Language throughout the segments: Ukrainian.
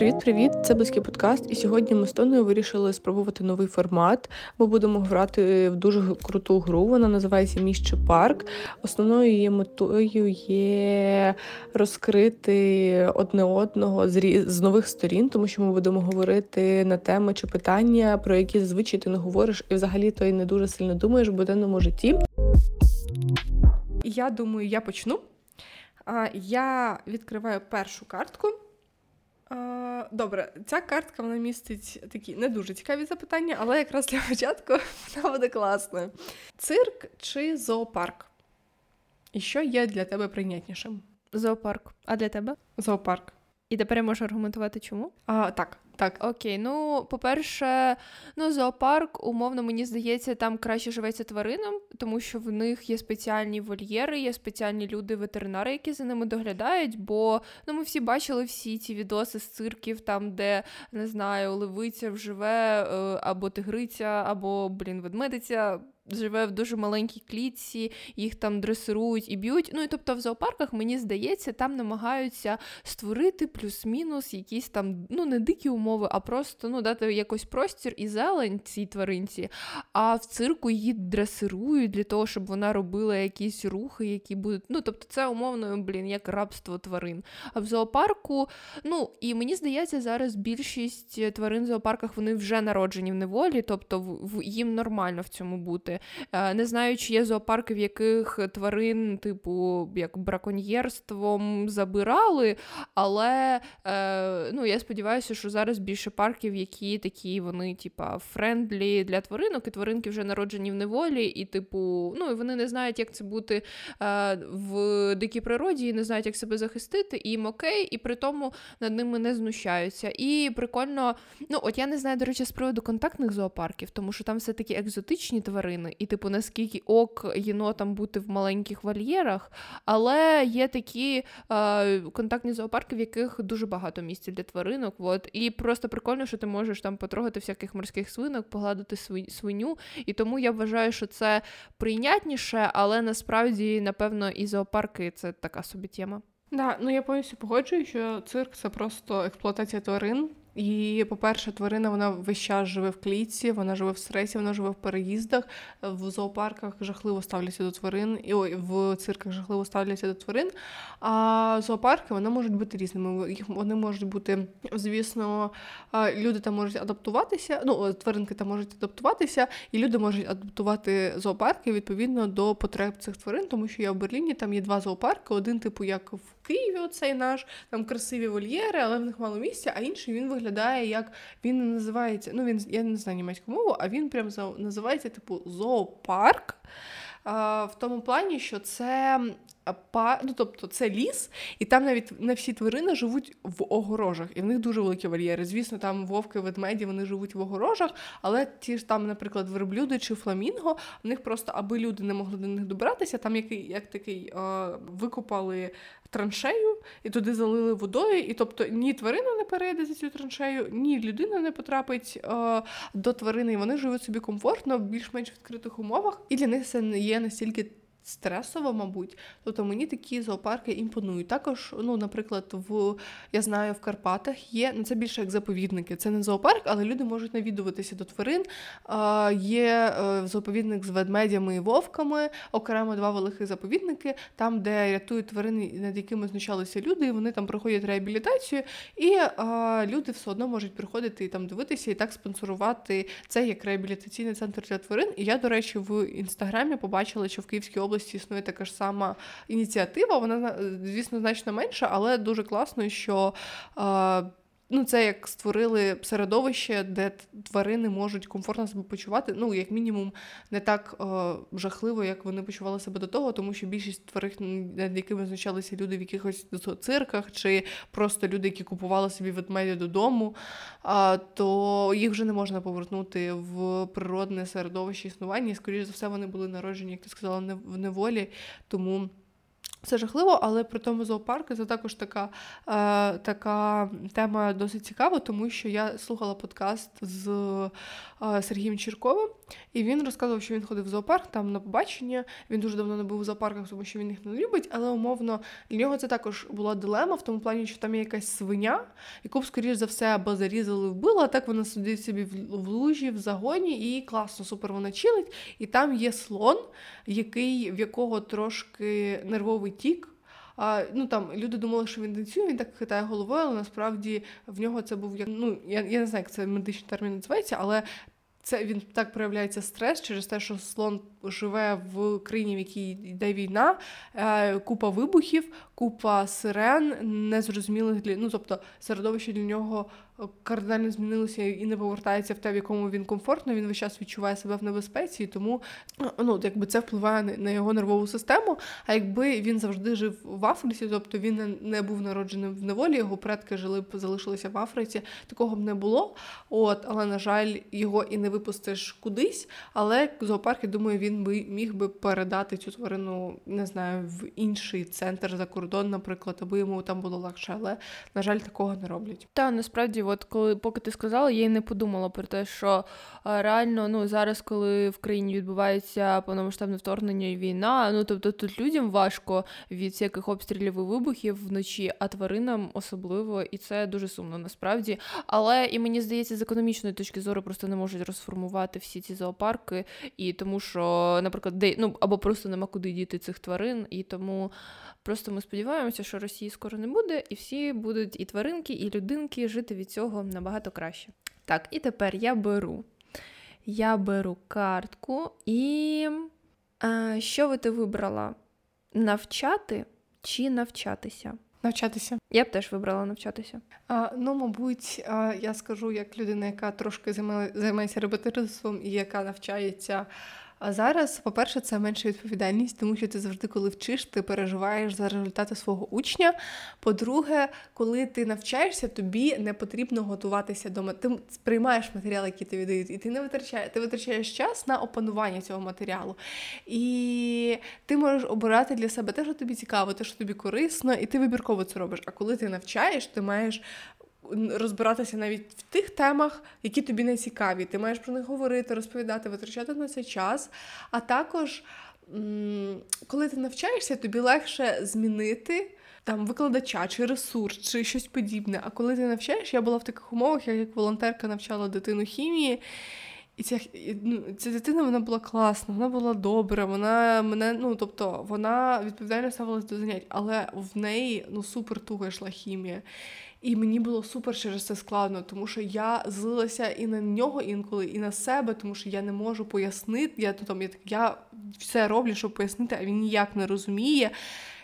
Привіт-привіт! Це близький подкаст. І сьогодні ми з Тоною вирішили спробувати новий формат. Ми будемо грати в дуже круту гру. Вона називається Міще парк. Основною її метою є розкрити одне одного з з нових сторін, тому що ми будемо говорити на теми чи питання, про які зазвичай ти не говориш, і взагалі то й не дуже сильно думаєш в буденному житті. Я думаю, я почну. Я відкриваю першу картку. Добре, ця картка вона містить такі не дуже цікаві запитання, але якраз для початку вона буде класна. Цирк чи зоопарк? І що є для тебе прийнятнішим? Зоопарк. А для тебе? Зоопарк. І тепер я можу аргументувати чому? А, Так. Так. Окей, ну по-перше, ну зоопарк, умовно, мені здається, там краще живеться тваринам, тому що в них є спеціальні вольєри, є спеціальні люди, ветеринари, які за ними доглядають. Бо ну ми всі бачили всі ці відоси з цирків, там, де не знаю, левиця вживе е, або тигриця, або блін, ведмедиця живе в дуже маленькій клітці, їх там дресирують і б'ють. Ну і тобто в зоопарках, мені здається, там намагаються створити плюс-мінус якісь там, ну не дикі умови, а просто ну дати якось простір і зелень цій тваринці. А в цирку її дресирують для того, щоб вона робила якісь рухи, які будуть. Ну тобто, це умовно, блін, як рабство тварин. А в зоопарку, ну і мені здається, зараз більшість тварин в зоопарках вони вже народжені в неволі, тобто в їм нормально в цьому бути. Е, не знаю, чи є зоопарки, в яких тварин, типу, як браконьєрством забирали, але е, ну, я сподіваюся, що зараз більше парків, які такі вони, типа, friendly для тваринок, і тваринки вже народжені в неволі, і, типу, ну, і вони не знають, як це бути е, в дикій природі, і не знають, як себе захистити, і їм окей, і при тому над ними не знущаються. І прикольно, ну, от я не знаю, до речі, з приводу контактних зоопарків, тому що там все таки екзотичні тварини і, типу, наскільки ок єнотам бути в маленьких вольєрах, але є такі е, контактні зоопарки, в яких дуже багато місця для тваринок. От. І просто прикольно, що ти можеш там потрогати всяких морських свинок, погладити свиню. І тому я вважаю, що це прийнятніше, але насправді, напевно, і зоопарки це така собі тема. Да, ну я повністю погоджую, що цирк це просто експлуатація тварин. І, по-перше, тварина вона весь час живе в клітці, вона живе в стресі, вона живе в переїздах. В зоопарках жахливо ставляться до тварин, і ой, в цирках жахливо ставляться до тварин. А зоопарки вони можуть бути різними. Їх вони можуть бути, звісно, люди там можуть адаптуватися. Ну, тваринки там можуть адаптуватися, і люди можуть адаптувати зоопарки відповідно до потреб цих тварин, тому що я в Берліні там є два зоопарки. Один, типу, як в Києві, оцей наш, там красиві вольєри, але в них мало місця, а інший він виглядає як він називається. Ну він я не знаю німецьку мову, а він прям називається типу зоопарк. В тому плані, що це ну, тобто це ліс, і там навіть не всі тварини живуть в огорожах, і в них дуже великі вольєри. Звісно, там вовки, ведмеді вони живуть в огорожах, але ті ж там, наприклад, верблюди чи фламінго, в них просто аби люди не могли до них добиратися, там який як такий викопали траншею і туди залили водою. І тобто ні тварина не перейде за цю траншею, ні людина не потрапить е, до тварини. І Вони живуть собі комфортно в більш-менш відкритих умовах, і для них це не є настільки стресово, мабуть. Тобто мені такі зоопарки імпонують. Також, ну, наприклад, в я знаю, в Карпатах є ну це більше як заповідники. Це не зоопарк, але люди можуть навідуватися до тварин. А, Є е, заповідник з ведмедями і вовками, окремо два великих заповідники, там, де рятують тварини, над якими знущалися люди, і вони там проходять реабілітацію, і а, люди все одно можуть приходити і там дивитися, і так спонсорувати це як реабілітаційний центр для тварин. І я, до речі, в інстаграмі побачила, що в Київській області області існує така ж сама ініціатива. Вона, звісно, значно менша, але дуже класно, що ну, це як створили середовище, де тварини можуть комфортно себе почувати. Ну, як мінімум, не так е, жахливо, як вони почували себе до того, тому що більшість тварин, над якими знущалися люди в якихось цирках, чи просто люди, які купували собі ведмедя додому, е, то їх вже не можна повернути в природне середовище існування. І, скоріш за все, вони були народжені, як ти сказала, в неволі. Тому. Це жахливо, але при тому зоопарки це також така е, така тема досить цікава, тому що я слухала подкаст з е, Сергієм Чірковим. І він розказував, що він ходив в зоопарк там на побачення. Він дуже давно не був в зоопарках, тому що він їх не любить. Але умовно для нього це також була дилема в тому плані, що там є якась свиня, яку б, скоріш за все, або зарізали, вбили, а так вона сидить собі в лужі, в загоні, і класно, супер вона чилить. І там є слон, який в якого трошки нервовий тік. А, ну там Люди думали, що він танцює, він так хитає головою, але насправді в нього це був як ну я я не знаю, як це медичний термін називається, але це він так проявляється стрес через те, що слон живе в країні, в якій йде війна, е, купа вибухів, купа сирен, незрозумілих для ну, тобто середовище для нього кардинально змінилося і не повертається в те, в якому він комфортно. Він весь час відчуває себе в небезпеці, і тому ну, якби це впливає на його нервову систему. А якби він завжди жив в Африці, тобто він не був народженим в неволі, його предки жили б залишилися в Африці, такого б не було. От, але на жаль, його і не випустиш кудись. Але зоопарк, я думаю, він би міг би передати цю тварину, не знаю, в інший центр за кордон, наприклад, аби йому там було легше. Але на жаль, такого не роблять. Та насправді от коли поки ти сказала, я й не подумала про те, що реально ну зараз, коли в країні відбувається повномасштабне вторгнення і війна, ну тобто тут людям важко від всяких обстрілів і вибухів вночі, а тваринам особливо, і це дуже сумно насправді. Але і мені здається, з економічної точки зору просто не можуть розформувати всі ці зоопарки, і тому що, наприклад, де ну або просто нема куди діти цих тварин, і тому. Просто ми сподіваємося, що Росії скоро не буде, і всі будуть і тваринки, і людинки жити від цього набагато краще. Так, і тепер я беру. Я беру картку і а, що ви ти вибрала? Навчати чи навчатися? Навчатися. Я б теж вибрала навчатися. А, Ну, мабуть, а, я скажу як людина, яка трошки займається репетиторством і яка навчається а зараз, по-перше, це менша відповідальність, тому що ти завжди, коли вчиш, ти переживаєш за результати свого учня. По-друге, коли ти навчаєшся, тобі не потрібно готуватися до Ти сприймаєш матеріал, який тобі дають, і ти не витрачаєш, ти витрачаєш час на опанування цього матеріалу. І ти можеш обирати для себе те, що тобі цікаво, те, що тобі корисно, і ти вибірково це робиш. А коли ти навчаєш, ти маєш розбиратися навіть в тих темах, які тобі не цікаві. Ти маєш про них говорити, розповідати, витрачати на це час. А також, коли ти навчаєшся, тобі легше змінити. Там викладача чи ресурс, чи щось подібне. А коли ти навчаєш, я була в таких умовах, як волонтерка навчала дитину хімії, і ця ну, ця дитина вона була класна, вона була добра, вона мене, ну тобто, вона відповідально ставилась до занять, але в неї ну супер туга йшла хімія. І мені було супер через це складно, тому що я злилася і на нього інколи, і на себе, тому що я не можу пояснити. Я ну, там я, я все роблю, щоб пояснити, а він ніяк не розуміє.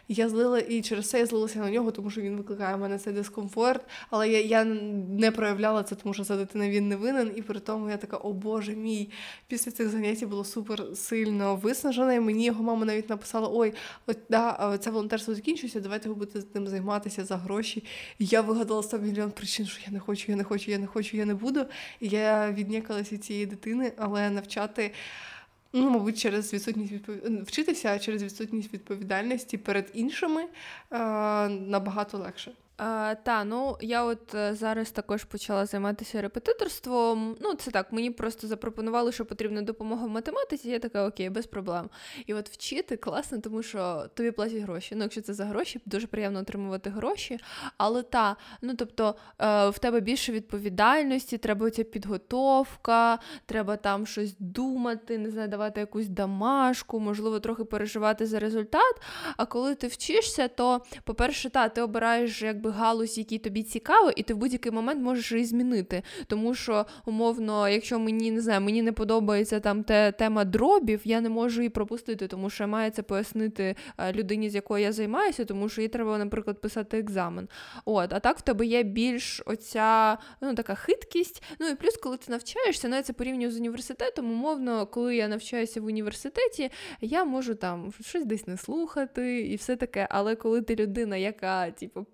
Я злила і через це я злилася на нього, тому що він викликає в мене цей дискомфорт. Але я я не проявляла це, тому що за дитина він не винен. І при тому я така, о Боже мій. Після цих занять було супер сильно виснажена. І мені його мама навіть написала: Ой, от да, це волонтерство закінчується, давайте ви будете ним займатися за гроші. І я вигадала собі мільйон причин, що я не хочу, я не хочу, я не хочу, я не буду. І я віднікалася цієї дитини, але навчати. Ну, мабуть, через відсутність відпов... вчитися через відсутність відповідальності перед іншими е, набагато легше. А, Та, ну я от е, зараз також почала займатися репетиторством. Ну, це так, мені просто запропонували, що потрібна допомога в математиці. Я така, окей, без проблем. І от вчити класно, тому що тобі платять гроші. Ну, якщо це за гроші, дуже приємно отримувати гроші. Але та, ну тобто е, в тебе більше відповідальності, треба ця підготовка, треба там щось думати, не знаю, давати якусь домашку, можливо, трохи переживати за результат. А коли ти вчишся, то, по-перше, та, ти обираєш якби якби галузь, якій тобі цікаво, і ти в будь-який момент можеш її змінити. Тому що, умовно, якщо мені не знаю, мені не подобається там те тема дробів, я не можу її пропустити, тому що має це пояснити е, людині, з якою я займаюся, тому що їй треба, наприклад, писати екзамен. От, а так в тебе є більш оця ну, така хиткість. Ну і плюс, коли ти навчаєшся, навіть це порівнюю з університетом, умовно, коли я навчаюся в університеті, я можу там щось десь не слухати і все таке. Але коли ти людина, яка, типу,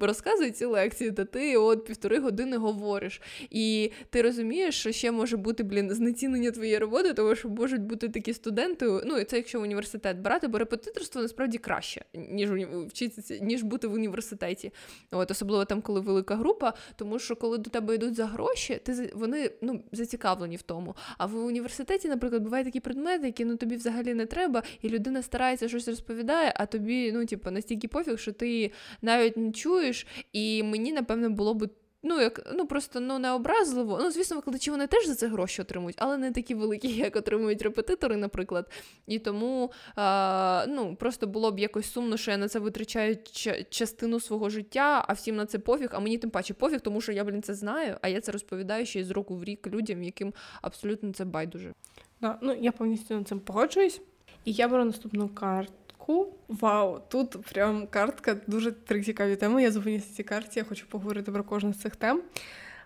розказує ці лекції, та ти от півтори години говориш. І ти розумієш, що ще може бути, блін, знецінення твоєї роботи, тому що можуть бути такі студенти. Ну, і це якщо в університет брати, бо репетиторство насправді краще, ніж вчитися, ніж бути в університеті. От, Особливо там, коли велика група, тому що коли до тебе йдуть за гроші, ти вони ну, зацікавлені в тому. А в університеті, наприклад, бувають такі предмети, які ну тобі взагалі не треба, і людина старається щось розповідає, а тобі ну, типу, настільки пофіг, що ти навіть не чуєш. І мені, напевно, було б. Ну, як ну просто ну не образливо. Ну, звісно, викладачі вони теж за це гроші отримують, але не такі великі, як отримують репетитори, наприклад. І тому а, ну, просто було б якось сумно, що я на це витрачаю ч- частину свого життя, а всім на це пофіг, а мені тим паче пофіг, тому що я, блін, це знаю, а я це розповідаю ще з року в рік людям, яким абсолютно це байдуже. Да, ну я повністю на цим погоджуюсь. І я беру наступну карту картку. Вау, тут прям картка дуже три цікаві теми. Я зупинюся цій карті, я хочу поговорити про кожну з цих тем.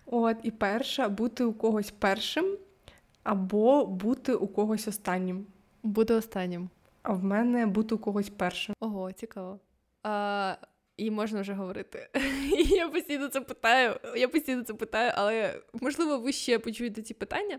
От, І перша бути у когось першим або бути у когось останнім. Бути останнім. А в мене бути у когось першим. Ого, цікаво. А, І можна вже говорити. Я постійно це питаю, я постійно це питаю, але можливо, ви ще почуєте ці питання.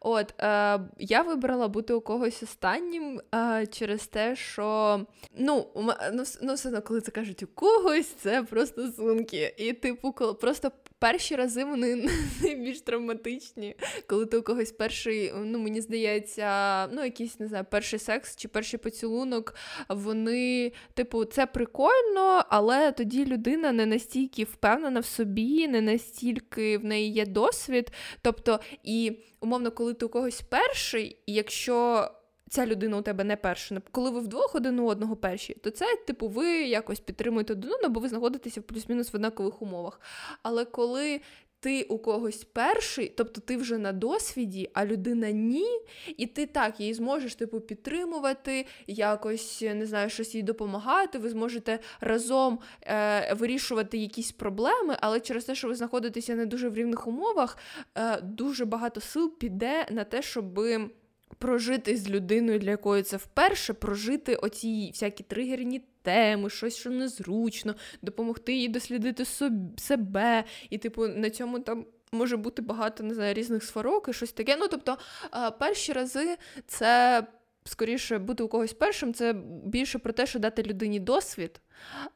От е, я вибрала бути у когось останнім е, через те, що ну, ну, ну все одно, коли це кажуть у когось, це просто сумки. І, типу, коли просто перші рази вони найбільш травматичні, коли ти у когось перший, ну мені здається, ну якийсь не знаю, перший секс чи перший поцілунок, вони, типу, це прикольно, але тоді людина не настільки впевнена в собі, не настільки в неї є досвід. Тобто, і умовно, коли ти у когось перший, і якщо ця людина у тебе не перша. Коли ви вдвох один у одного перші, то це, типу, ви якось підтримуєте один одного, бо ви знаходитеся в плюс-мінус в однакових умовах. Але коли ти у когось перший, тобто ти вже на досвіді, а людина ні, і ти так її зможеш типу підтримувати, якось не знаю, щось їй допомагати. Ви зможете разом е, вирішувати якісь проблеми, але через те, що ви знаходитеся не дуже в рівних умовах, е, дуже багато сил піде на те, щоби прожити з людиною, для якої це вперше, прожити оці всякі тригерні теми, щось, що незручно, допомогти їй дослідити собі, себе. І, типу, на цьому там. Може бути багато не знаю, різних сварок і щось таке. Ну, тобто, перші рази це скоріше бути у когось першим, це більше про те, що дати людині досвід,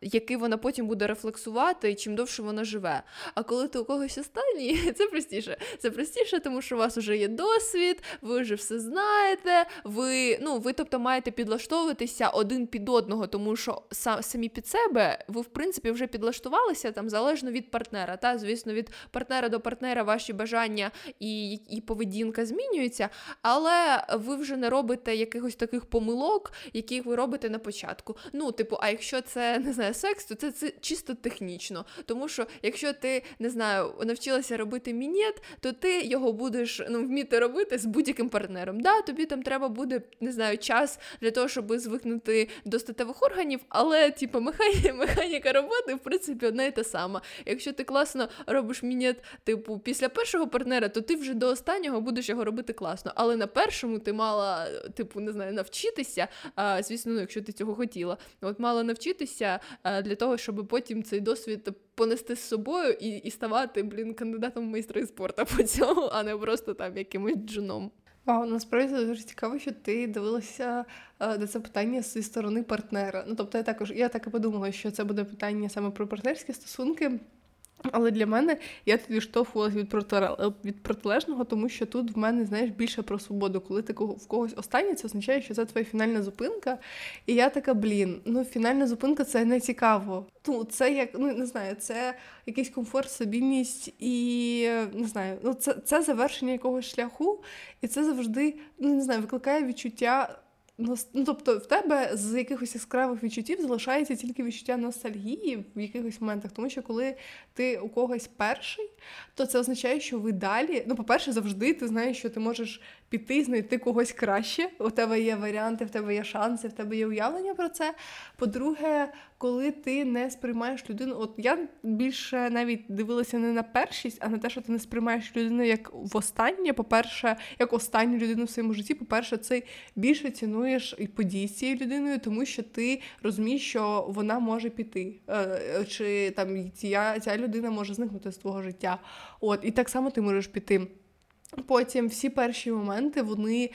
який вона потім буде рефлексувати, чим довше вона живе. А коли ти у когось останній, це простіше. Це простіше, тому що у вас вже є досвід, ви вже все знаєте. Ви, ну, ви тобто, маєте підлаштовуватися один під одного, тому що самі під себе ви, в принципі, вже підлаштувалися там залежно від партнера. Та, Звісно, від партнера до партнера ваші бажання і, і поведінка змінюються, але ви вже не робите якихось таких помилок, які ви робите на початку. Ну, типу, а якщо це не знаю, секс, то це, це чисто технічно. Тому що якщо ти не знаю, навчилася робити мінет, то ти його будеш ну, вміти робити з будь-яким партнером. Да, Тобі там треба буде не знаю, час для того, щоб звикнути до статевих органів, але типу, механіка, механіка роботи в принципі одна і та сама. Якщо ти класно робиш мінет, типу, після першого партнера, то ти вже до останнього будеш його робити класно. Але на першому ти мала, типу, не знаю, навчитися. А, Звісно, ну, якщо ти цього хотіла, от мала навчитися вчитися е, для того, щоб потім цей досвід понести з собою і і ставати, блін, кандидатом в майстри спорту по цьому, а не просто там якимось джуном. Вау, насправді дуже цікаво, що ти дивилася е, на це питання зі сторони партнера. Ну тобто, я також я так і подумала, що це буде питання саме про партнерські стосунки. Але для мене я тут відштовхувалася від від протилежного, тому що тут в мене знаєш більше про свободу. Коли ти в когось останнє, це означає, що це твоя фінальна зупинка. І я така, блін, ну фінальна зупинка це не цікаво. Ну, це як ну не знаю, це якийсь комфорт, стабільність і не знаю, ну це це завершення якогось шляху, і це завжди ну не знаю, викликає відчуття. Ну, тобто в тебе з якихось яскравих відчуттів залишається тільки відчуття ностальгії в якихось моментах, тому що коли ти у когось перший, то це означає, що ви далі. Ну, по-перше, завжди ти знаєш, що ти можеш піти знайти когось краще. У тебе є варіанти, в тебе є шанси, в тебе є уявлення про це. По-друге, коли ти не сприймаєш людину, от я більше навіть дивилася не на першість, а на те, що ти не сприймаєш людину як в останнє. По-перше, як останню людину в своєму житті. По-перше, це більше цінуєш і події з цією людиною, тому що ти розумієш, що вона може піти, е, чи там ця, ця людина може зникнути з твого життя. От і так само ти можеш піти. Потім всі перші моменти вони.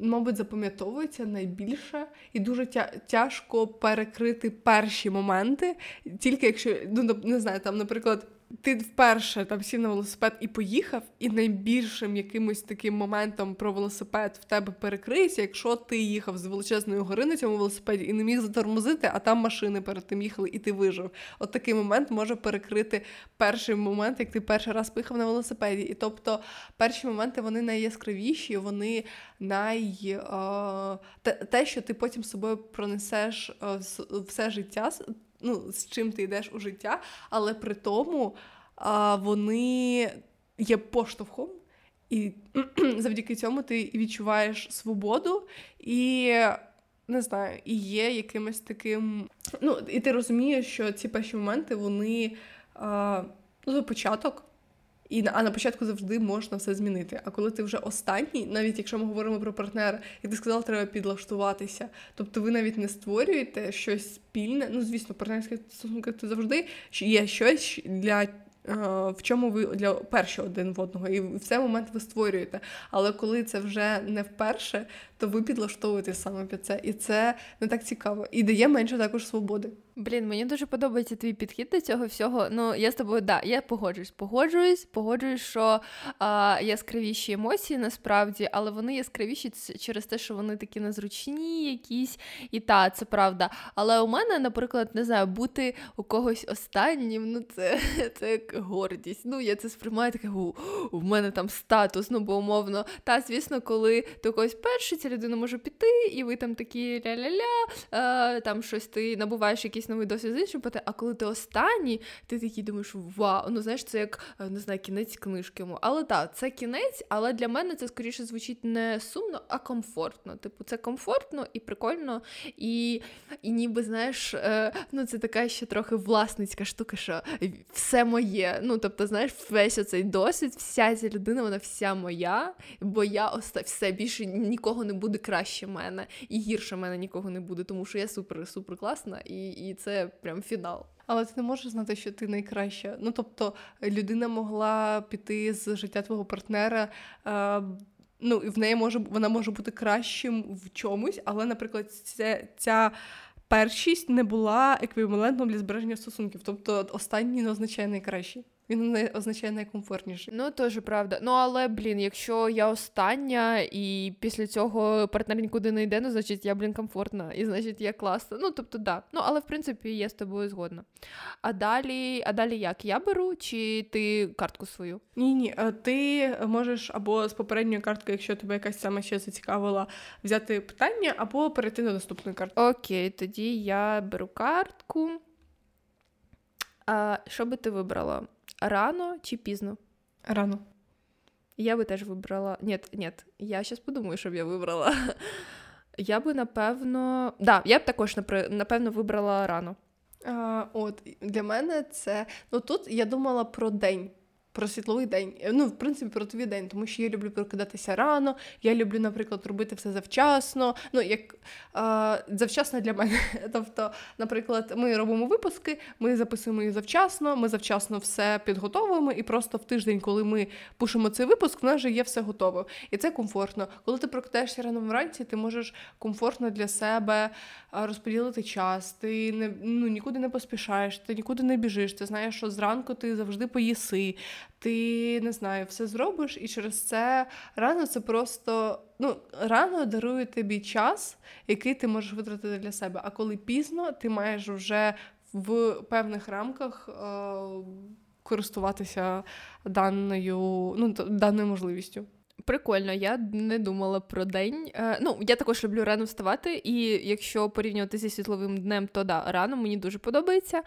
Мабуть, запам'ятовуються найбільше, і дуже тя- тяжко перекрити перші моменти, тільки якщо ну не знаю, там, наприклад, ти вперше там сів на велосипед і поїхав, і найбільшим якимось таким моментом про велосипед в тебе перекриється, якщо ти їхав з величезної гори на цьому велосипеді і не міг затормозити, а там машини перед тим їхали, і ти вижив. От такий момент може перекрити перший момент, як ти перший раз поїхав на велосипеді. І тобто перші моменти вони найяскравіші, вони най е, те, що ти потім з собою пронесеш е, все життя ну, з чим ти йдеш у життя, але при тому а, вони є поштовхом, і завдяки цьому ти відчуваєш свободу і. Не знаю, і є якимось таким. Ну, і ти розумієш, що ці перші моменти вони е, ну, початок і а на початку завжди можна все змінити. А коли ти вже останній, навіть якщо ми говоримо про партнера, як ти сказав, треба підлаштуватися. Тобто ви навіть не створюєте щось спільне. Ну, звісно, партнерські стосунки це завжди є щось для. В чому ви для першого один в одного, і в цей момент ви створюєте. Але коли це вже не вперше, то ви підлаштовуєтесь саме під це. І це не так цікаво. І дає менше також свободи. Блін, мені дуже подобається твій підхід до цього всього. Ну, я з тобою, да, я погоджуюсь, погоджуюсь, погоджуюсь, що а, яскравіші емоції насправді, але вони яскравіші через те, що вони такі незручні, якісь, і та, це правда. Але у мене, наприклад, не знаю, бути у когось останнім, ну це це як гордість. Ну, я це сприймаю таке, у, у мене там статус, ну бо умовно. Та, звісно, коли ти когось перший, ця людина може піти, і ви там такі ля-ля-ля, а, там щось ти набуваєш якісь якийсь новий досвід з іншим, а коли ти останній, ти такий думаєш, вау, ну знаєш, це як е, не знаю, кінець книжки. Йому. Але так, це кінець, але для мене це скоріше звучить не сумно, а комфортно. Типу, це комфортно і прикольно, і і ніби знаєш, е, ну це така ще трохи власницька штука, що все моє. Ну, тобто, знаєш, весь оцей досвід, вся ця людина, вона вся моя, бо я оста... все більше нікого не буде краще мене, і гірше мене нікого не буде, тому що я супер супер класна і, і це прям фінал. Але ти не можеш знати, що ти найкраща. Ну тобто людина могла піти з життя твого партнера. Е, Ну, і в неї може вона може бути кращим в чомусь, але, наприклад, ця, ця першість не була еквівалентом для збереження стосунків. Тобто останній не означає найкращий. Він не означає найкомфортніше. Ну, теж правда. Ну, але, блін, якщо я остання, і після цього партнер нікуди не йде, ну, значить, я, блін, комфортна, і значить, я класна. Ну, тобто, да. Ну, але в принципі, я з тобою згодна. А далі, а далі як? Я беру, чи ти картку свою? Ні, ні. Ти можеш або з попередньої картки, якщо тебе якась саме ще зацікавила, взяти питання, або перейти до наступної картки. Окей, тоді я беру картку. А що би ти вибрала? Рано чи пізно? Рано. Я би теж вибрала. Ні, ні, я зараз подумаю, що б я вибрала. Я би напевно. Да, я б також напевно вибрала рано. А, От для мене це. Ну тут я думала про день про світловий день. Ну, в принципі, про твій день, тому що я люблю прокидатися рано. Я люблю, наприклад, робити все завчасно. Ну, як е, завчасно для мене. Тобто, наприклад, ми робимо випуски, ми записуємо їх завчасно, ми завчасно все підготовуємо, і просто в тиждень, коли ми пишемо цей випуск, в нас вже є все готово. І це комфортно. Коли ти прокидаєшся рано вранці, ти можеш комфортно для себе розподілити час. Ти не ну нікуди не поспішаєш, ти нікуди не біжиш. Ти знаєш, що зранку ти завжди поїси ти не знаю, все зробиш, і через це рано це просто ну, рано дарує тобі час, який ти можеш витратити для себе. А коли пізно, ти маєш вже в певних рамках е- користуватися даною, ну, даною можливістю. Прикольно, я не думала про день. Е, ну, я також люблю рано вставати, і якщо порівнювати зі світловим днем, то да, рано мені дуже подобається.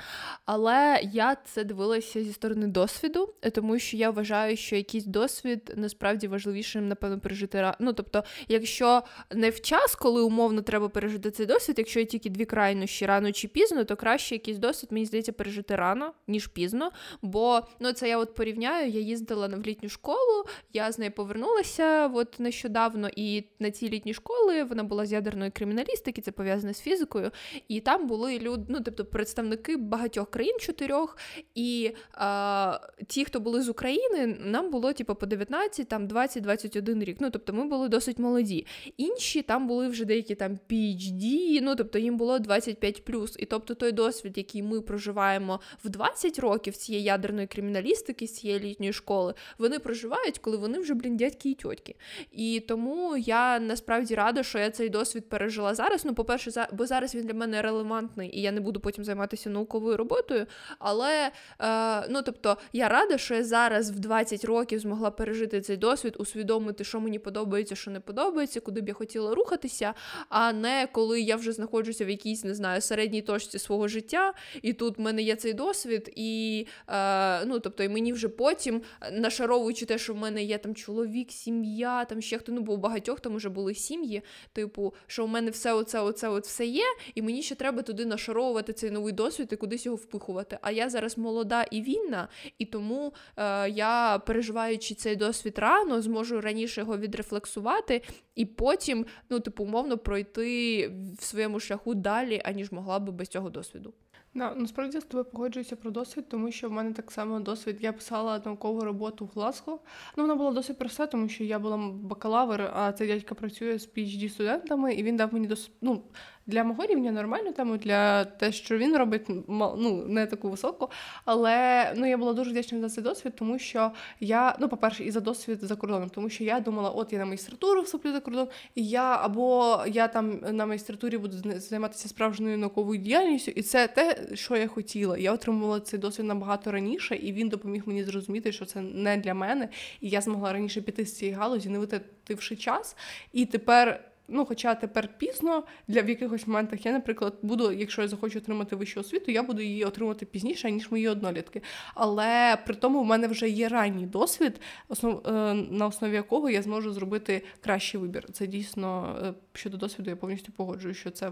Але я це дивилася зі сторони досвіду, тому що я вважаю, що якийсь досвід насправді важливішим, напевно, пережити рано. Ну, тобто, якщо не в час, коли умовно треба пережити цей досвід, якщо є тільки дві крайнощі, рано чи пізно, то краще якийсь досвід, мені здається, пережити рано, ніж пізно. Бо ну, це я от порівняю, я їздила в літню школу, я з нею повернулася вчилася от нещодавно, і на цій літній школи вона була з ядерної криміналістики, це пов'язане з фізикою. І там були люди, ну тобто представники багатьох країн чотирьох. І а, ті, хто були з України, нам було типу, по 19, там 20-21 рік. Ну тобто ми були досить молоді. Інші там були вже деякі там PhD, ну тобто їм було 25 І тобто той досвід, який ми проживаємо в 20 років цієї ядерної криміналістики, з цієї літньої школи, вони проживають, коли вони вже блін дядьки і тьотьки. І тому я насправді рада, що я цей досвід пережила зараз. Ну, по-перше, за... бо зараз він для мене релевантний, і я не буду потім займатися науковою роботою. Але е, ну тобто я рада, що я зараз в 20 років змогла пережити цей досвід, усвідомити, що мені подобається, що не подобається, куди б я хотіла рухатися, а не коли я вже знаходжуся в якійсь, не знаю, середній точці свого життя, і тут в мене є цей досвід, і е, ну тобто, і мені вже потім нашаровуючи те, що в мене є там чоловік, сім'я, там ще хто ну бо у багатьох там вже були сім'ї, типу, що у мене все оце, оце от все є, і мені ще треба туди нашаровувати цей новий досвід і кудись його впихувати. А я зараз молода і вільна, і тому е, я, переживаючи цей досвід рано, зможу раніше його відрефлексувати і потім, ну, типу, умовно пройти в своєму шляху далі, аніж могла би без цього досвіду. Да, насправді з тобою погоджуюся про досвід, тому що в мене так само досвід. Я писала наукову роботу в Глазго. Ну, вона була досить проста, тому що я була бакалавр, а цей дядька працює з phd студентами, і він дав мені дос... ну, для мого рівня нормальну тему, для те, що він робить, ну, не таку високу. Але ну, я була дуже вдячна за цей досвід, тому що я, ну, по-перше, і за досвід за кордоном, тому що я думала, от я на магістратуру вступлю за кордон, і я або я там на магістратурі буду займатися справжньою науковою діяльністю, і це те, що я хотіла. Я отримувала цей досвід набагато раніше, і він допоміг мені зрозуміти, що це не для мене, і я змогла раніше піти з цієї галузі, не витративши час. І тепер. Ну, хоча тепер пізно для в якихось моментах я, наприклад, буду, якщо я захочу отримати вищу освіту, я буду її отримати пізніше, ніж мої однолітки. Але при тому в мене вже є ранній досвід, основ, е, на основі якого я зможу зробити кращий вибір. Це дійсно е, щодо досвіду, я повністю погоджую, що це.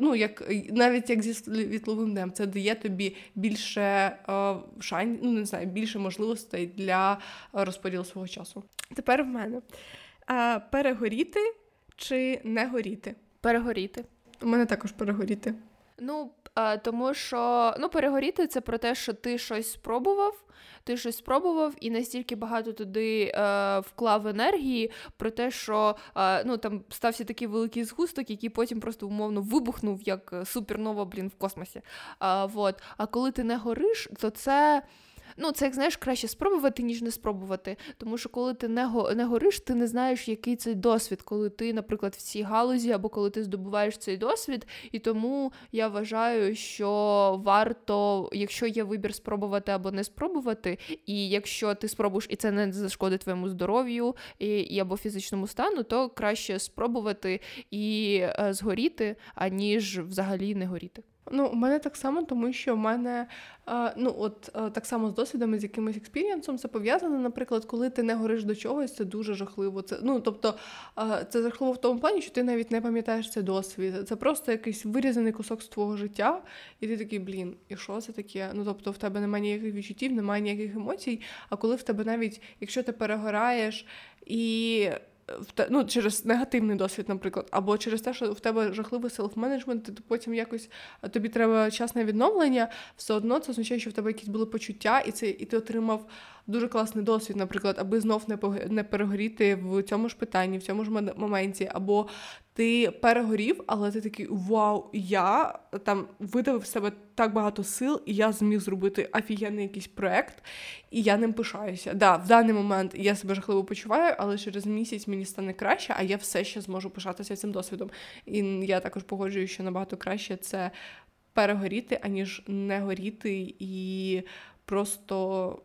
Ну, як навіть як зі світловим днем, це дає тобі більше е, шань, ну не знаю, більше можливостей для розподілу свого часу. Тепер в мене перегоріти чи не горіти? Перегоріти. У мене також перегоріти. Ну, а, тому що ну, перегоріти це про те, що ти щось спробував, ти щось спробував і настільки багато туди е, вклав енергії про те, що е, ну, там стався такий великий згусток, який потім просто умовно вибухнув як супернова, блін, в космосі. А, вот. а коли ти не гориш, то це. Ну, це як знаєш, краще спробувати, ніж не спробувати. Тому що коли ти не го, не гориш, ти не знаєш, який цей досвід, коли ти, наприклад, в цій галузі, або коли ти здобуваєш цей досвід. І тому я вважаю, що варто, якщо є вибір спробувати або не спробувати, і якщо ти спробуєш і це не зашкодить твоєму здоров'ю і, і або фізичному стану, то краще спробувати і е, згоріти, аніж взагалі не горіти. Ну, у мене так само, тому що в мене ну от так само з досвідами, з якимось експірієнсом, це пов'язано, наприклад, коли ти не гориш до чогось, це дуже жахливо. Це ну тобто це жахливо в тому плані, що ти навіть не пам'ятаєш цей досвід. Це просто якийсь вирізаний кусок з твого життя, і ти такий, блін, і що це таке? Ну тобто в тебе немає ніяких відчуттів, немає ніяких емоцій. А коли в тебе навіть, якщо ти перегораєш і ну, через негативний досвід, наприклад, або через те, що в тебе жахливий селф-менеджмент, ти потім якось тобі треба час на відновлення, все одно це означає, що в тебе якісь були почуття, і це і ти отримав дуже класний досвід, наприклад, аби знов не не перегоріти в цьому ж питанні, в цьому ж моменті, або ти перегорів, але ти такий вау, я там видавив себе так багато сил, і я зміг зробити офігенний якийсь проект, і я ним пишаюся. Да, в даний момент я себе жахливо почуваю, але через місяць мені стане краще, а я все ще зможу пишатися цим досвідом. І я також погоджую, що набагато краще це перегоріти, аніж не горіти і просто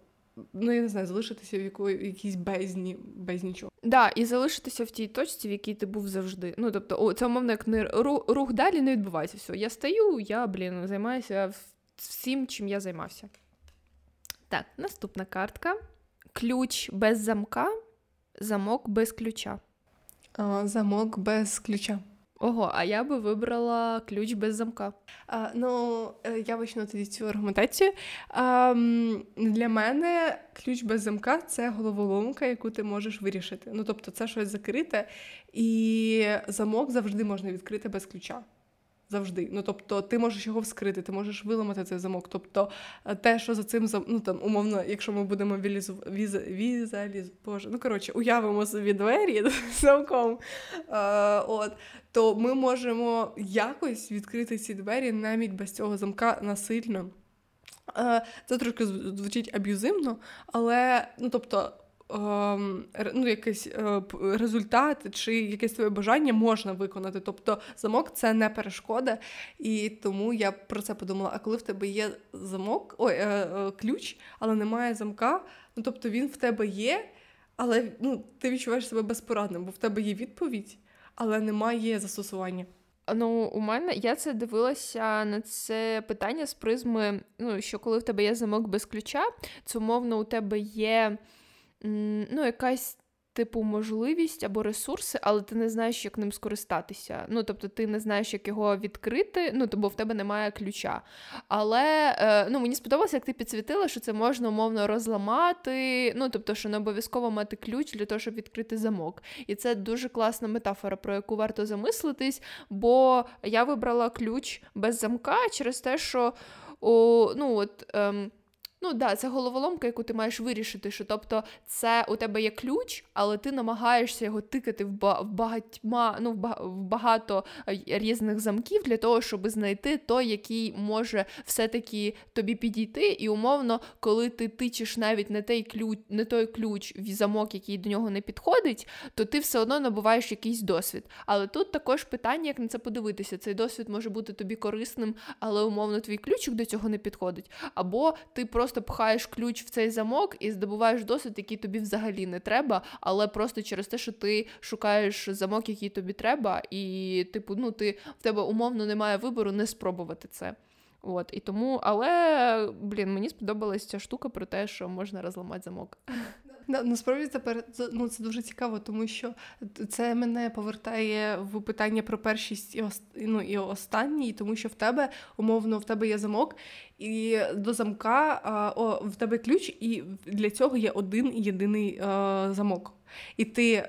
ну я не знаю, залишитися в якої якійсь бездні, без нічого. Да, і залишитися в тій точці, в якій ти був завжди. Ну тобто, о, це умовно як не рух, рух далі не відбувається. Все, я стою, я блін займаюся всім, чим я займався. Так, наступна картка. Ключ без замка, замок без ключа. А, Замок без ключа. Ого, а я би вибрала ключ без замка. А, Ну, е, я вичну тоді цю аргументацію. А, Для мене ключ без замка це головоломка, яку ти можеш вирішити. Ну, тобто, це щось закрите, і замок завжди можна відкрити без ключа. Завжди. Ну, тобто, ти можеш його вскрити, ти можеш виламати цей замок. Тобто, е, те, що за цим ну там, умовно, якщо ми будемо візу... віз... візуаліз... Боже, ну коротше, уявимо собі двері замком, а, е, от, то ми можемо якось відкрити ці двері навіть без цього замка насильно. Е, це трошки звучить аб'юзивно, але ну тобто. Ем, ну, якийсь е, результат чи якесь твоє бажання можна виконати. Тобто замок це не перешкода, і тому я про це подумала. А коли в тебе є замок, ой, е, е, ключ, але немає замка, ну тобто він в тебе є, але ну, ти відчуваєш себе безпорадним, бо в тебе є відповідь, але немає застосування. Ну, у мене я це дивилася на це питання з призми, ну, що коли в тебе є замок без ключа, це умовно у тебе є ну, якась. Типу, можливість або ресурси, але ти не знаєш, як ним скористатися. Ну, тобто, ти не знаєш, як його відкрити, ну, бо в тебе немає ключа. Але е, ну, мені сподобалося, як ти підсвітила, що це можна умовно розламати. Ну, тобто, що не обов'язково мати ключ для того, щоб відкрити замок. І це дуже класна метафора, про яку варто замислитись, бо я вибрала ключ без замка через те, що о, ну, от. Ем, Ну да, це головоломка, яку ти маєш вирішити. що Тобто, це у тебе є ключ, але ти намагаєшся його тикати в багатьма, ну, в багато е, різних замків для того, щоб знайти той, який може все-таки тобі підійти. І умовно, коли ти тичиш навіть не той ключ, не той ключ в замок, який до нього не підходить, то ти все одно набуваєш якийсь досвід. Але тут також питання, як на це подивитися. Цей досвід може бути тобі корисним, але умовно твій ключик до цього не підходить. Або ти просто просто пхаєш ключ в цей замок і здобуваєш досвід, який тобі взагалі не треба, але просто через те, що ти шукаєш замок, який тобі треба, і типу, ну ти в тебе умовно немає вибору не спробувати це. От і тому, але блін, мені сподобалася ця штука про те, що можна розламати замок. Насправді тепер ну, це дуже цікаво, тому що це мене повертає в питання про першість і ну, і останній, тому що в тебе умовно в тебе є замок, і до замка о, в тебе ключ, і для цього є один єдиний а, замок і ти е,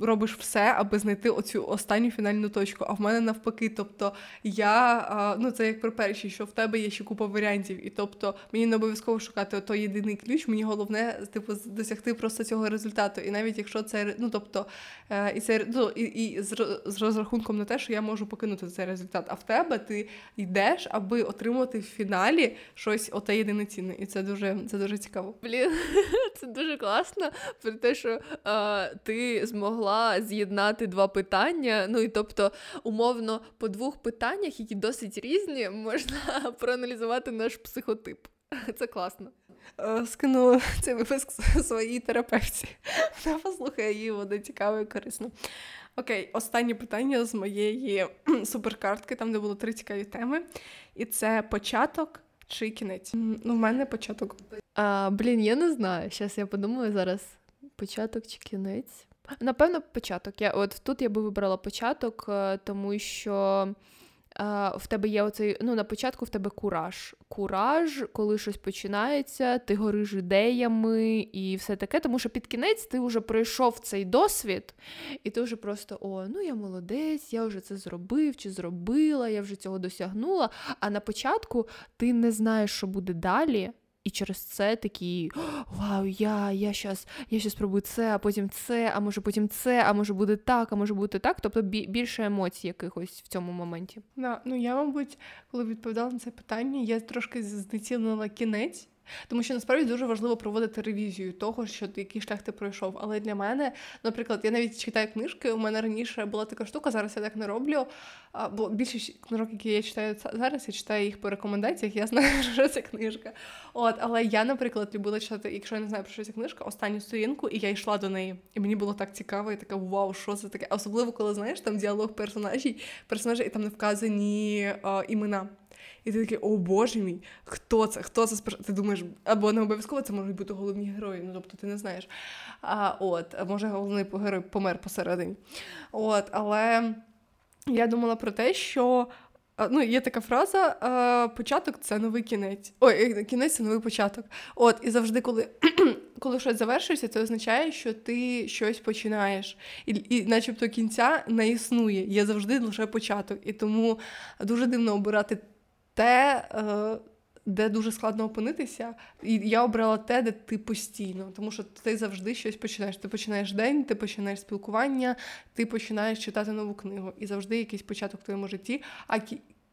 робиш все, аби знайти оцю останню фінальну точку. А в мене навпаки, тобто я е, ну це як при першій, що в тебе є ще купа варіантів, і тобто мені не обов'язково шукати той єдиний ключ. Мені головне типу досягти просто цього результату. І навіть якщо це ну тобто е, і це ну, і, і з, з розрахунком на те, що я можу покинути цей результат. А в тебе ти йдеш, аби отримати в фіналі щось оте єдине цінне. І це дуже це дуже цікаво. Блін, це дуже класно про те, що ти змогла з'єднати два питання. Ну і тобто, умовно, по двох питаннях, які досить різні, можна проаналізувати наш психотип. Це класно. Е, скинула цей випуск своїй терапевті. Вона послухає її, буде цікаво і корисно. Окей, останнє питання з моєї суперкартки, там де було три цікаві теми. І це початок чи кінець. Ну, в мене початок. А, Блін, я не знаю. Зараз я подумаю зараз початок чи кінець. Напевно, початок. Я От тут я би вибрала початок, е, тому що. Uh, в тебе є оцей, ну на початку в тебе кураж. Кураж, коли щось починається, ти гориш ідеями і все таке. Тому що під кінець ти вже пройшов цей досвід, і ти вже просто о, ну я молодець, я вже це зробив чи зробила, я вже цього досягнула. А на початку ти не знаєш, що буде далі. І через це такий вау, я я щас, я щас спробую це, а потім це, а може потім це, а може буде так, а може бути так. Тобто більше емоцій якихось в цьому моменті. Да, ну я, мабуть, коли відповідала на це питання, я трошки знецінила кінець. Тому що насправді дуже важливо проводити ревізію того, що ти який шлях ти пройшов. Але для мене, наприклад, я навіть читаю книжки. У мене раніше була така штука, зараз я так не роблю. Бо більшість книжок, які я читаю зараз, я читаю їх по рекомендаціях, я знаю, що це книжка. От, але я, наприклад, любила читати, якщо я не знаю, про що ця книжка, останню сторінку, і я йшла до неї. І мені було так цікаво, і така вау, що це таке? Особливо, коли знаєш там діалог персонажів, персонажі, і там не вказані а, імена. І ти такий, о боже мій, хто це? Хто це спершу? Ти думаєш, або не обов'язково це можуть бути головні герої, ну тобто ти не знаєш. А от, може, головний герой помер посередині. От, але я думала про те, що. Ну, є така фраза: початок це новий кінець. Ой, е, кінець це новий початок. От, і завжди, коли коли щось завершується, це означає, що ти щось починаєш. І, і начебто кінця не існує. Є завжди лише початок. І тому дуже дивно обирати те, е, де дуже складно опинитися. І я обрала те, де ти постійно, тому що ти завжди щось починаєш. Ти починаєш день, ти починаєш спілкування, ти починаєш читати нову книгу. І завжди якийсь початок в твоєму житті. А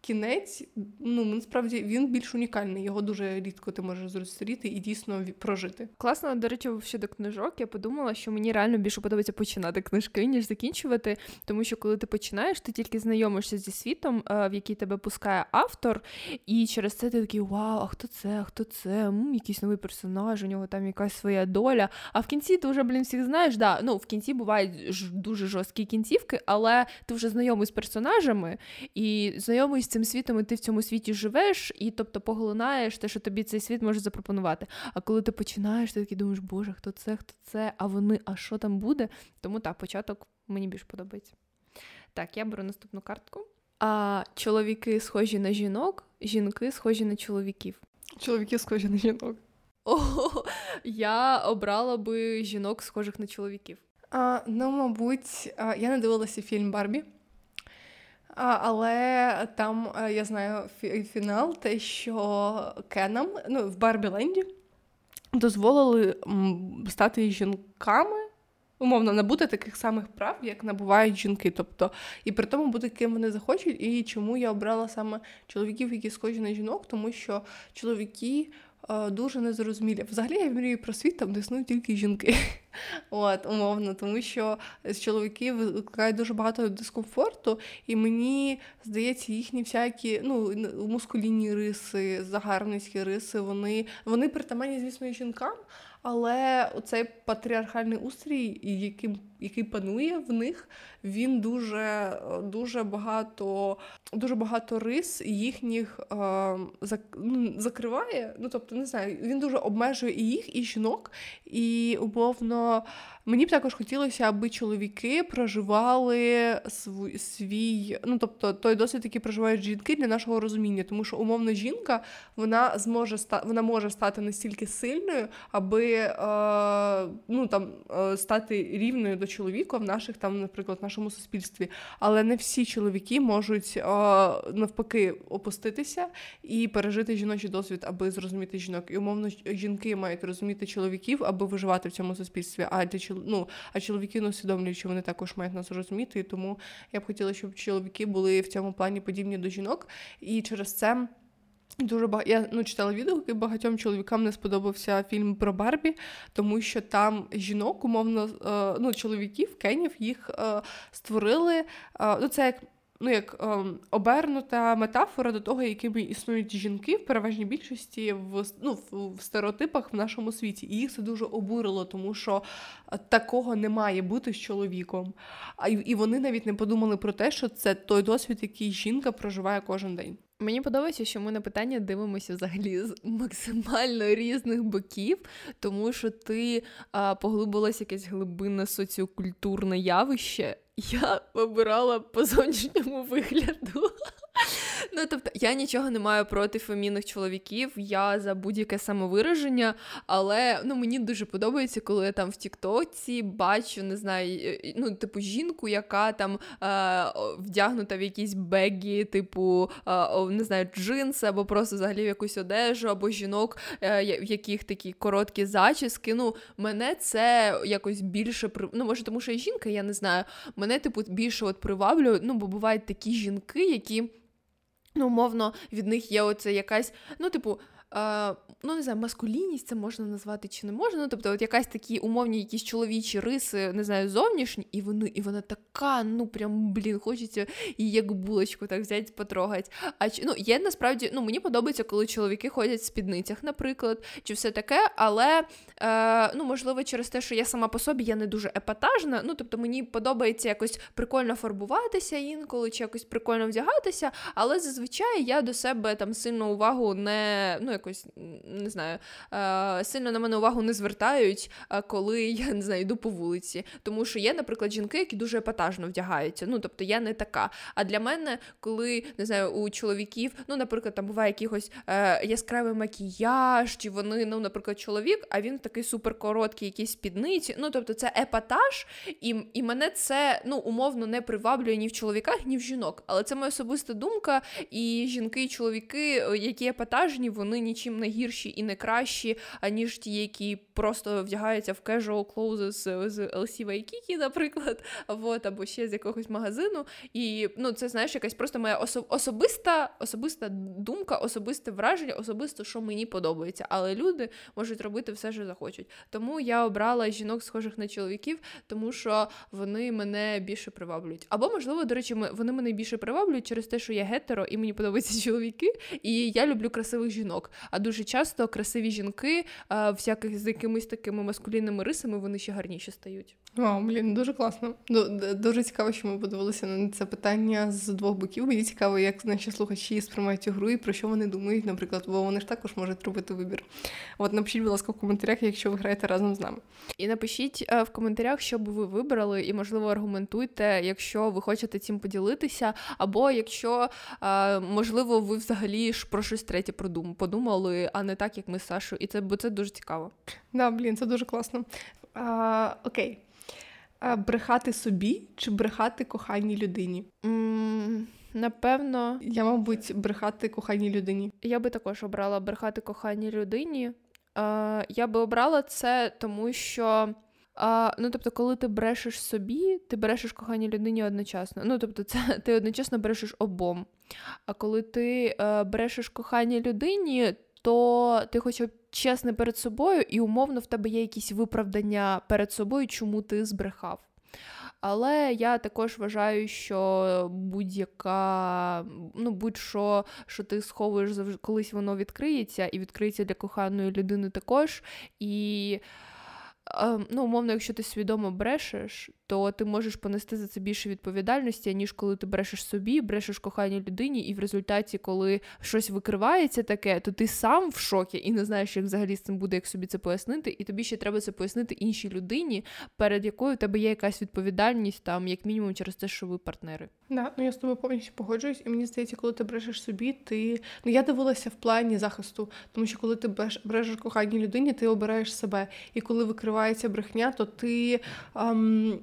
кінець, ну насправді він більш унікальний. Його дуже рідко ти можеш зустріти і дійсно прожити. Класно, до речі, щодо книжок, я подумала, що мені реально більше подобається починати книжки, ніж закінчувати. Тому що коли ти починаєш, ти тільки знайомишся зі світом, е, в який тебе пускає автор, і через це ти такий вау, а хто це? а Хто це? М, якийсь новий персонаж, у нього там якась своя доля. А в кінці ти вже, блін, всіх знаєш. Да, ну в кінці бувають дуже жорсткі кінцівки, але ти вже знайомий з персонажами і знайомий цим світом, і ти в цьому світі живеш, і тобто поглинаєш те, що тобі цей світ може запропонувати. А коли ти починаєш, ти такий думаєш, боже, хто це, хто це, а вони, а що там буде? Тому так, початок мені більш подобається. Так, я беру наступну картку. А чоловіки схожі на жінок, жінки схожі на чоловіків. Чоловіки схожі на жінок. О, я обрала би жінок, схожих на чоловіків. А, Ну, мабуть, я не дивилася фільм Барбі. Але там е, я знаю фінал, те, що Кенам ну, в Барбіленді дозволили стати жінками, умовно, набути таких самих прав, як набувають жінки. Тобто, і при тому бути ким вони захочуть. І чому я обрала саме чоловіків, які схожі на жінок, тому що чоловіки дуже незрозумілі. Взагалі я мрію про світ, там де існують тільки жінки. От, умовно, тому що з чоловіків викликає дуже багато дискомфорту, і мені здається, їхні всякі ну, мускулінні риси, загарбницькі риси, вони вони притаманні, звісно, і жінкам, але оцей патріархальний устрій, який який панує в них, він дуже дуже багато дуже багато рис їхніх е, ну, закриває. Ну тобто, не знаю, він дуже обмежує і їх, і жінок, і умовно. Мені б також хотілося, аби чоловіки проживали свій, ну тобто той досвід, який проживають жінки для нашого розуміння, тому що умовно жінка вона зможе ста вона може стати настільки сильною, аби е, ну там е, стати рівною до чоловіка в наших там, наприклад, в нашому суспільстві. Але не всі чоловіки можуть е, навпаки опуститися і пережити жіночий досвід, аби зрозуміти жінок. І умовно жінки мають розуміти чоловіків, аби виживати в цьому суспільстві. А для ну, а чоловіки не усвідомлюють, що вони також мають нас розуміти. І тому я б хотіла, щоб чоловіки були в цьому плані подібні до жінок. І через це. Дуже багато я ну, читала відгуки, багатьом чоловікам не сподобався фільм про Барбі, тому що там жінок, умовно, е, ну, чоловіків, кенів їх е, створили. Е, ну, це як ну, як ем, обернута метафора до того, якими існують жінки в переважній більшості в ну, в стереотипах в нашому світі. І їх це дуже обурило, тому що такого не має бути з чоловіком. А і вони навіть не подумали про те, що це той досвід, який жінка проживає кожен день. Мені подобається, що ми на питання дивимося взагалі з максимально різних боків, тому що ти а, поглибилась якесь глибинне соціокультурне явище. Я вибирала по зовнішньому вигляду. Ну, тобто, я нічого не маю проти фемінних чоловіків, я за будь-яке самовираження, але ну, мені дуже подобається, коли я там в Тіктоці бачу, не знаю, ну, типу, жінку, яка там е, вдягнута в якісь бегі, типу, е, не знаю, джинси, або просто взагалі в якусь одежу, або жінок, е, в яких такі короткі зачіски. Ну, мене це якось більше ну, може, тому що я жінка, я не знаю. Мене, типу, більше от приваблює, ну, бо бувають такі жінки, які. Ну, умовно, від них є оце якась, ну, типу, ну не знаю, маскулінність це можна назвати чи не можна. Ну, тобто, от якась такі умовні, якісь чоловічі риси, не знаю, зовнішні, і вони, і вона така, ну прям блін, хочеться її як булочку так взяти, потрогати. А ну, є насправді, ну мені подобається, коли чоловіки ходять в спідницях, наприклад, чи все таке, але е, ну можливо, через те, що я сама по собі я не дуже епатажна. Ну тобто мені подобається якось прикольно фарбуватися інколи, чи якось прикольно вдягатися, але зазвичай я до себе там сильно увагу не ну якось не знаю, е, сильно на мене увагу не звертають, е, коли я не знаю, йду по вулиці. Тому що є, наприклад, жінки, які дуже епатажно вдягаються. Ну тобто я не така. А для мене, коли не знаю, у чоловіків, ну, наприклад, там буває якийсь е, яскравий макіяж, чи вони, ну, наприклад, чоловік, а він такий суперкороткий, якийсь спідниці. Ну тобто це епатаж, і і мене це ну умовно не приваблює ні в чоловіках, ні в жінок. Але це моя особиста думка. І жінки, і чоловіки, які епатажні, вони нічим не гірші і не кращі, аніж ті, які просто вдягаються в casual clothes з, LC Waikiki, наприклад, вот, або ще з якогось магазину. І ну, це знаєш, якась просто моя осо- особиста особиста думка, особисте враження, особисто, що мені подобається. Але люди можуть робити все, що захочуть. Тому я обрала жінок, схожих на чоловіків, тому що вони мене більше приваблюють. Або, можливо, до речі, вони мене більше приваблюють через те, що я гетеро і мені подобаються чоловіки, і я люблю красивих жінок. А дуже часто красиві жінки, всяких з якимись такими маскулінними рисами, вони ще гарніші стають. Вау, блін, дуже класно. Дуже цікаво, що ми подивилися на це питання з двох боків. Мені цікаво, як наші слухачі сприймають цю гру і про що вони думають, наприклад, бо вони ж також можуть робити вибір. От напишіть, будь ласка, в коментарях, якщо ви граєте разом з нами. І напишіть е, в коментарях, що би ви вибрали, і, можливо, аргументуйте, якщо ви хочете цим поділитися, або якщо, е, можливо, ви взагалі ж про щось третє подумали, а не так, як ми з Сашою. І це бо це дуже цікаво. Да, блін, це дуже класно. А, Окей. А, Брехати собі чи брехати коханій людині? Mm, напевно, я, мабуть, брехати коханій людині. Я би також обрала брехати коханій людині. А, Я би обрала це, тому що. А, Ну, тобто, коли ти брешеш собі, ти брешеш коханій людині одночасно. Ну, тобто, це ти одночасно брешеш обом. А коли ти е, брешеш коханій людині, то ти хоча б чесний перед собою, і умовно в тебе є якісь виправдання перед собою, чому ти збрехав. Але я також вважаю, що будь-яка, ну будь-що, що ти сховуєш завжди, колись воно відкриється, і відкриється для коханої людини також. І Ем, ну, умовно, якщо ти свідомо брешеш, то ти можеш понести за це більше відповідальності, ніж коли ти брешеш собі, брешеш коханій людині, і в результаті, коли щось викривається таке, то ти сам в шокі і не знаєш, як взагалі з цим буде, як собі це пояснити, і тобі ще треба це пояснити іншій людині, перед якою у тебе є якась відповідальність, там, як мінімум, через те, що ви партнери. Да, ну я з тобою повністю погоджуюсь, і мені здається, коли ти брешеш собі, ти ну я дивилася в плані захисту, тому що коли ти брешеш коханій людині, ти обираєш себе, і коли викривається брехня, то ти. Ам...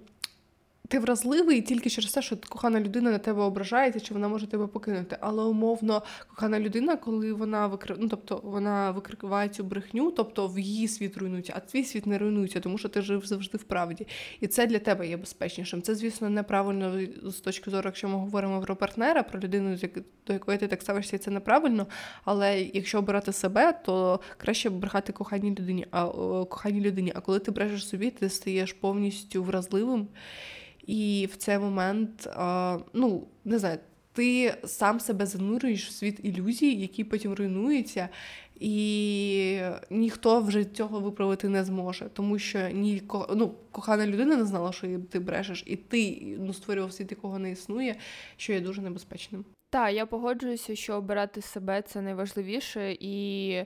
Ти вразливий тільки через те, що кохана людина на тебе ображається, чи вона може тебе покинути. Але умовно, кохана людина, коли вона викри... ну, тобто вона викриває цю брехню, тобто в її світ руйнується, а твій світ не руйнується, тому що ти жив завжди в правді. І це для тебе є безпечнішим. Це, звісно, неправильно з точки зору, якщо ми говоримо про партнера, про людину, до якої ти так ставишся, це неправильно. Але якщо обирати себе, то краще брехати коханій людині. А коханій людині. А коли ти брешеш собі, ти стаєш повністю вразливим. І в цей момент, ну не знаю, ти сам себе занурюєш в світ ілюзій, які потім руйнуються, і ніхто вже цього виправити не зможе, тому що ні ну, кохана людина не знала, що ти брешеш, і ти ну, створював світ, якого не існує, що є дуже небезпечним. Так, я погоджуюся, що обирати себе це найважливіше і.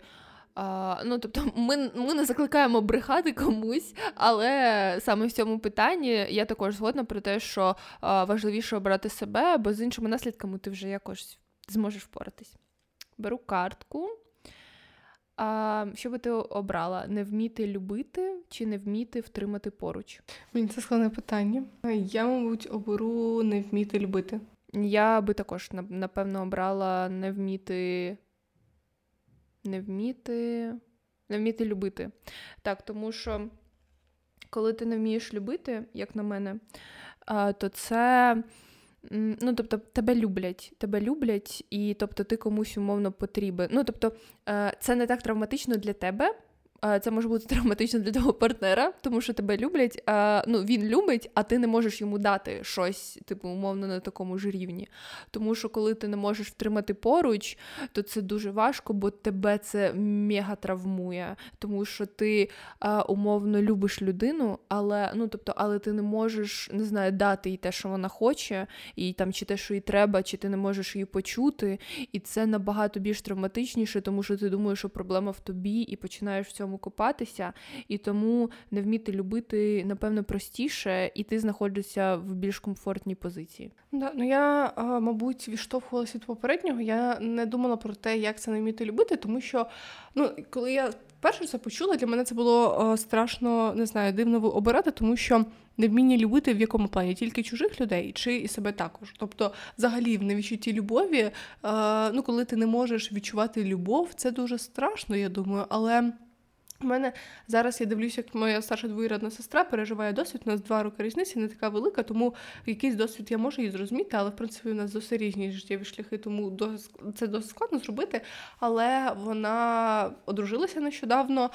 А, Ну, тобто, ми ми не закликаємо брехати комусь, але саме в цьому питанні я також згодна про те, що а, важливіше обрати себе, бо з іншими наслідками ти вже якось зможеш впоратись. Беру картку. А, Що би ти обрала? Не вміти любити чи не вміти втримати поруч? Мені це складне питання. Я, мабуть, оберу не вміти любити. Я би також напевно обрала не вміти не вміти, не вміти любити. Так, тому що коли ти не вмієш любити, як на мене, то це Ну, тобто, тебе люблять, тебе люблять, і тобто ти комусь умовно потрібен. Ну, тобто, е, це не так травматично для тебе, це може бути травматично для того партнера, тому що тебе люблять. А, ну він любить, а ти не можеш йому дати щось, типу, умовно, на такому ж рівні. Тому що коли ти не можеш втримати поруч, то це дуже важко, бо тебе це мега травмує, тому що ти а, умовно любиш людину, але ну тобто, але ти не можеш не знаю, дати їй те, що вона хоче, і там чи те, що їй треба, чи ти не можеш її почути. І це набагато більш травматичніше, тому що ти думаєш, що проблема в тобі, і починаєш в цьому цьому купатися, і тому не вміти любити, напевно, простіше, і ти знаходишся в більш комфортній позиції. Да, ну я, мабуть, відштовхувалася від попереднього. Я не думала про те, як це не вміти любити, тому що ну, коли я перше це почула, для мене це було страшно не знаю, дивно обирати, тому що. Невміння любити в якому плані тільки чужих людей, чи і себе також. Тобто, взагалі, в невідчутті любові, ну коли ти не можеш відчувати любов, це дуже страшно, я думаю, але. У мене зараз я дивлюся, як моя старша двоюрідна сестра переживає досвід. У нас два роки різниці не така велика, тому якийсь досвід я можу її зрозуміти, але в принципі у нас досить різні життєві шляхи, тому це досить складно зробити. Але вона одружилася нещодавно,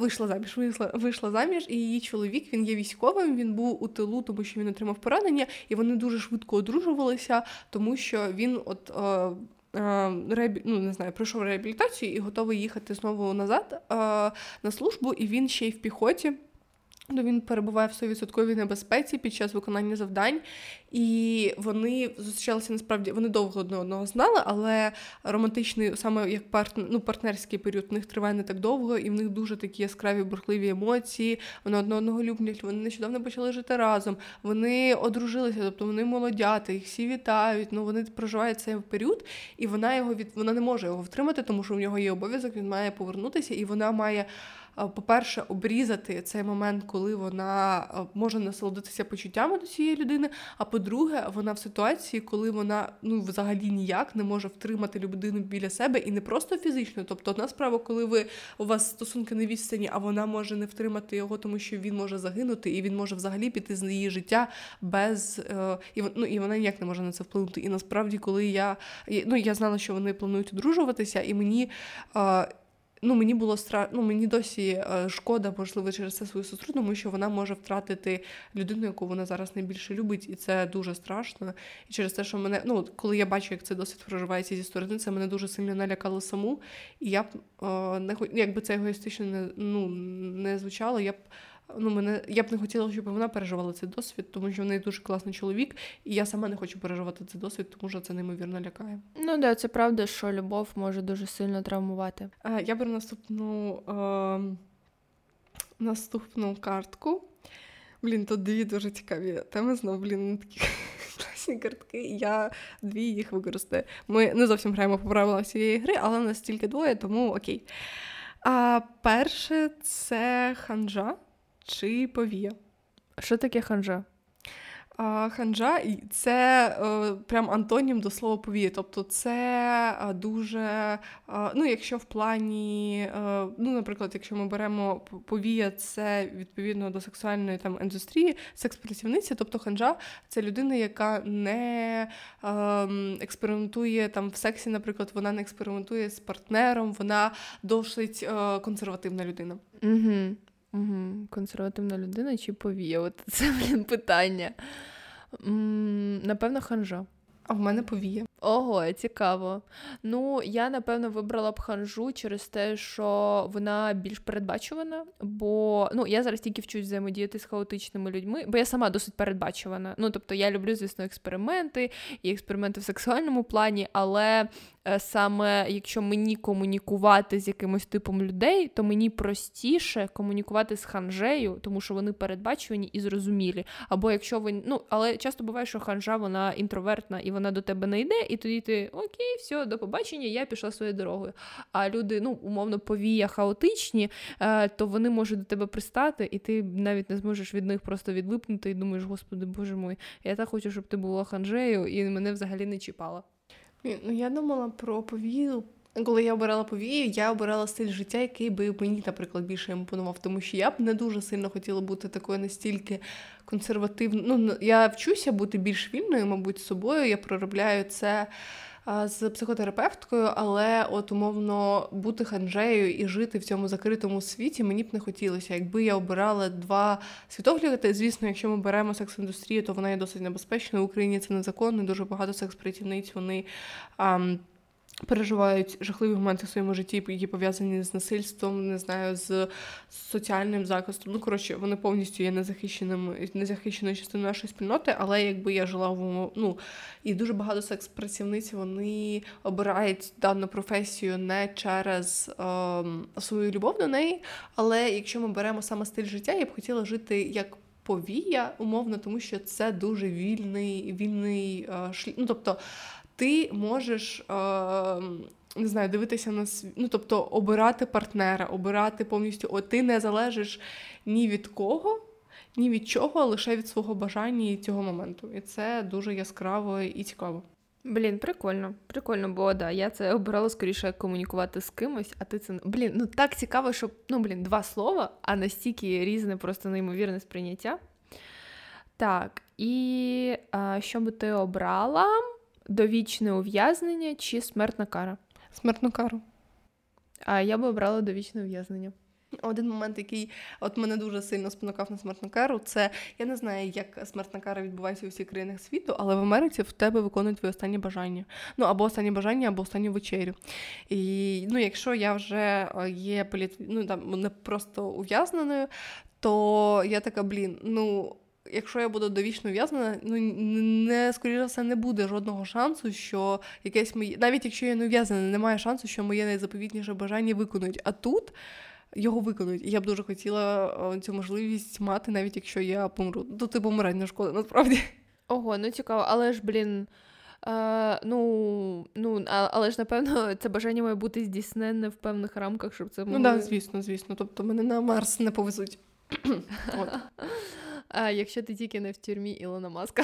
вийшла заміж, вийшла, вийшла заміж, і її чоловік він є військовим. Він був у тилу, тому що він отримав поранення, і вони дуже швидко одружувалися, тому що він от реабі... ну, не знаю, пройшов реабілітацію і готовий їхати знову назад на службу, і він ще й в піхоті. Ну, Він перебуває в 100% небезпеці під час виконання завдань, і вони зустрічалися насправді. Вони довго одне одного знали, але романтичний, саме як партнер, ну, партнерський період, в них триває не так довго, і в них дуже такі яскраві бурхливі емоції. Вони одне одного люблять. Вони нещодавно почали жити разом. Вони одружилися, тобто вони молодята, їх всі вітають. Ну вони проживають цей період, і вона його від вона не може його втримати, тому що в нього є обов'язок. Він має повернутися, і вона має. По-перше, обрізати цей момент, коли вона може насолодитися почуттями до цієї людини. А по-друге, вона в ситуації, коли вона ну взагалі ніяк не може втримати людину біля себе і не просто фізично. Тобто, одна справа, коли ви у вас стосунки не відстані, а вона може не втримати його, тому що він може загинути, і він може взагалі піти з її життя без е, і ну, і вона ніяк не може на це вплинути. І насправді, коли я ну я знала, що вони планують одружуватися, і мені ну мені було стра... ну, мені досі е, шкода, можливо, через це свою сестру, тому що вона може втратити людину, яку вона зараз найбільше любить, і це дуже страшно. І через те, що мене, ну коли я бачу, як цей досвід проживається зі сторони, це мене дуже сильно налякало саму. І я б е, не якби це егоїстично не ну не звучало, я б ну, мене я б не хотіла, щоб вона переживала цей досвід, тому що в неї дуже класний чоловік, і я сама не хочу переживати цей досвід, тому що це неймовірно лякає. Ну да, це правда, що любов може дуже сильно травмувати. А, Я беру наступну е, наступну картку. Блін, тут дві дуже цікаві теми. Знову блін, такі класні картки. Я дві їх використаю. Ми не зовсім граємо по правилам цієї гри, але у нас тільки двоє, тому окей. А перше це ханжа чи повія. Що таке ханжа? А, Ханжа це е, прям антонім до слова повія. Тобто це е, дуже, е, ну, якщо в плані, е, ну, наприклад, якщо ми беремо повія, це відповідно до сексуальної там індустрії, секс-працівниця, тобто ханжа це людина, яка не ем, експериментує там в сексі, наприклад, вона не експериментує з партнером, вона досить е, консервативна людина. Угу. Угу. Консервативна людина чи повія? От це блін, питання. М-м, Напевно, ханжа. А в мене повія. Ого, цікаво. Ну, я напевно вибрала б ханжу через те, що вона більш передбачувана. Бо ну я зараз тільки вчусь взаємодіяти з хаотичними людьми, бо я сама досить передбачувана. Ну тобто я люблю, звісно, експерименти і експерименти в сексуальному плані, але Е, саме якщо мені комунікувати з якимось типом людей, то мені простіше комунікувати з ханжею, тому що вони передбачувані і зрозумілі. Або якщо ви ну, але часто буває, що ханжа вона інтровертна і вона до тебе не йде, і тоді ти окей, все, до побачення, я пішла своєю дорогою. А люди, ну умовно, повія хаотичні, е, то вони можуть до тебе пристати, і ти навіть не зможеш від них просто відлипнути і думаєш, господи, боже мой, я так хочу, щоб ти була ханжею, і мене взагалі не чіпала. Ну, Я думала про повію Коли я обирала повію, я обирала стиль життя, який би мені, наприклад, більше імпонував, тому що я б не дуже сильно хотіла бути такою настільки консервативною. Ну, я вчуся бути більш вільною, мабуть, з собою. Я проробляю це з психотерапевткою, але от умовно бути ханжею і жити в цьому закритому світі мені б не хотілося. Якби я обирала два світогляди, звісно, якщо ми беремо секс-індустрію, то вона є досить небезпечною. В Україні це незаконно, дуже багато секс-працівниць вони. А, переживають жахливі моменти в своєму житті, які пов'язані з насильством, не знаю, з соціальним захистом. Ну, коротше, вони повністю є незахищеним, незахищеною частиною нашої спільноти, але якби я жила в ну, і дуже багато секс-працівниць вони обирають дану професію не через е, свою любов до неї. Але якщо ми беремо саме стиль життя, я б хотіла жити як. Повія, умовно, тому що це дуже вільний вільний е, шлях. Ну, тобто ти можеш. Е, не знаю, дивитися на світ, ну тобто обирати партнера, обирати повністю. О, ти не залежиш ні від кого, ні від чого, а лише від свого бажання і цього моменту. І це дуже яскраво і цікаво. Блін, прикольно, прикольно, бо да, я це обирала скоріше комунікувати з кимось, а ти це блін, ну так цікаво, що ну блін, два слова, а настільки різне, просто неймовірне сприйняття. Так, і а, що би ти обрала? Довічне ув'язнення чи смертна кара? Смертну кару. А я би обрала довічне ув'язнення. Один момент, який от мене дуже сильно спонукав на смертну кару, це я не знаю, як смертна кара відбувається у всіх країнах світу, але в Америці в тебе виконують твої останні бажання. Ну або останні бажання, або останню вечерю. І ну, якщо я вже є політ... ну, там не просто ув'язненою, то я така, блін, ну якщо я буду довічно ув'язнена, ну не скоріше за все не буде жодного шансу, що якесь моє, навіть якщо я не ув'язнена, немає шансу, що моє найзаповітніше бажання виконують. А тут його виконують. І я б дуже хотіла цю можливість мати, навіть якщо я помру. Тут типу помирати не шкода, насправді. Ого, ну цікаво, але ж, блін. Uh, ну, ну, але ж, напевно, це бажання має бути здійснене в певних рамках, щоб це було... Ну так, да, звісно, звісно. Тобто мене на Марс не повезуть. Якщо ти тільки не в тюрмі Ілона Маска.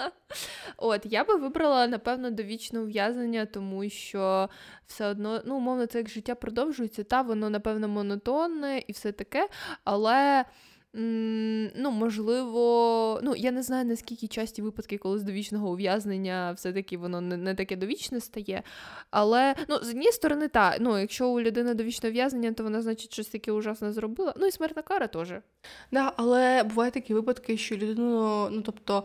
От, я би вибрала, напевно, довічне ув'язнення, тому що все одно, ну, умовно, це як життя продовжується, та воно, напевно, монотонне і все таке, але. Ну, можливо, ну я не знаю наскільки часті випадки, коли з довічного ув'язнення все-таки воно не не таке довічне стає. Але ну, з однієї сторони, так, ну, якщо у людини довічне ув'язнення, то вона, значить, щось таке ужасне зробила. Ну і смертна кара теж. Да, але бувають такі випадки, що людину, ну тобто,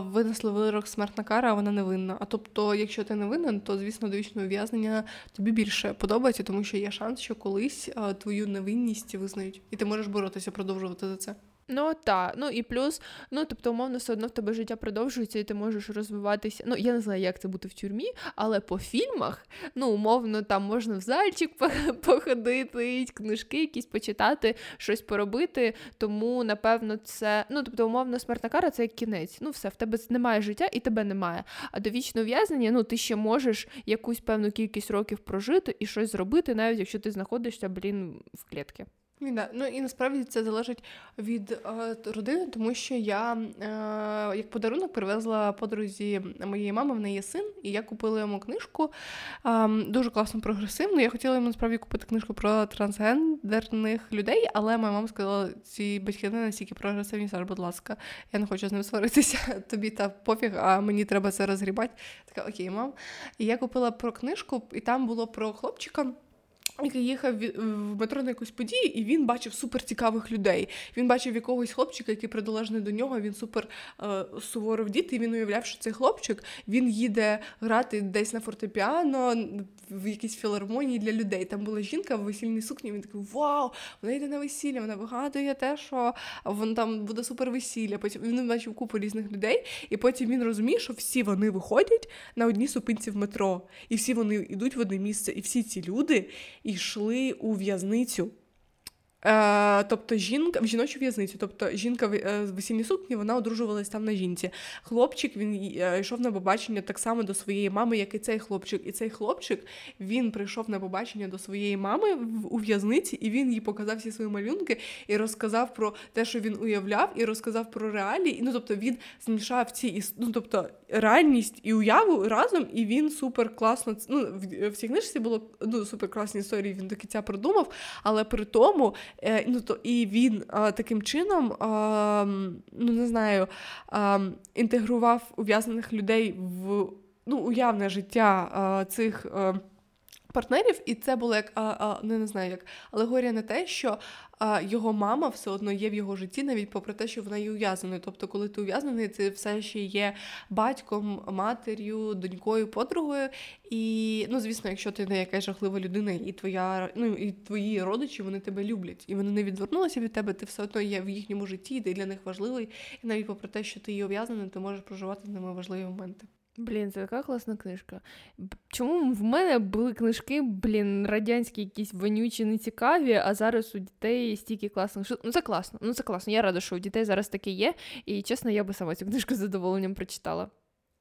винесли вирок смертна кара, а вона не винна. А тобто, якщо ти не винен, то звісно довічне ув'язнення тобі більше подобається, тому що є шанс, що колись твою невинність визнають, і ти можеш боротися, продовжувати це. Ну так, ну і плюс, ну тобто, умовно, все одно в тебе життя продовжується, і ти можеш розвиватися. Ну, я не знаю, як це бути в тюрмі, але по фільмах, ну, умовно, там можна в зальчик походити, книжки якісь почитати, щось поробити. Тому, напевно, це. Ну, тобто, умовно, смертна кара це як кінець. Ну, все, в тебе немає життя і тебе немає. А довічне ув'язнення, ну, ти ще можеш якусь певну кількість років прожити і щось зробити, навіть якщо ти знаходишся, блін, в клітці. Да. Ну і насправді це залежить від е, родини, тому що я е, як подарунок привезла подрузі моєї мами, в неї є син, і я купила йому книжку е, дуже класно прогресивну. Я хотіла йому насправді купити книжку про трансгендерних людей, але моя мама сказала, ці батьки не настільки прогресивні, Саш, будь ласка, я не хочу з ним сваритися. Тобі та пофіг, а мені треба це розгрібати. Така окей, мам. І я купила про книжку, і там було про хлопчика який їхав в метро на якусь подію, і він бачив супер цікавих людей. Він бачив якогось хлопчика, який придолежний до нього. Він супер е, суворо вдіти, і він уявляв, що цей хлопчик він їде грати десь на фортепіано в якійсь філармонії для людей. Там була жінка в весільній сукні. Він такий Вау! Вона йде на весілля, вона вигадує те, що вон там буде супер весілля. Потім він бачив купу різних людей, і потім він розуміє, що всі вони виходять на одній супинці в метро, і всі вони йдуть в одне місце, і всі ці люди йшли у в'язницю. Е, тобто жінка в жіночу в'язницю, тобто жінка в е, весільній сукні, вона одружувалась там на жінці. Хлопчик він е, йшов на побачення так само до своєї мами, як і цей хлопчик. І цей хлопчик він прийшов на побачення до своєї мами у в'язниці, і він їй показав всі свої малюнки і розказав про те, що він уявляв, і розказав про реалії. Ну тобто він змішав ці ну, тобто реальність і уяву разом, і він супер класно. Ну в, цій книжці було ну супер класні історії. Він до кінця продумав, але при тому. Е, ну, то, І він а, таким чином, а, ну не знаю, інтегрував ув'язнених людей в ну, уявне життя цих. Партнерів, і це було як а, а, не, не знаю, як алегорія на те, що а, його мама все одно є в його житті, навіть попри те, що вона є ув'язненою. Тобто, коли ти ув'язнений, ти все ще є батьком, матір'ю, донькою, подругою. І ну, звісно, якщо ти не якась жахлива людина, і твоя ну і твої родичі вони тебе люблять, і вони не відвернулися від тебе, ти все одно є в їхньому житті, і ти для них важливий. І навіть попри те, що ти є ув'язнений, ти можеш проживати з ними важливі моменти. Блін, це така класна книжка. Чому в мене були книжки, блін, радянські, якісь вонючі, нецікаві, а зараз у дітей стільки класних. Ну це класно, ну це класно. Я рада, що у дітей зараз таке є. І чесно, я би сама цю книжку з задоволенням прочитала.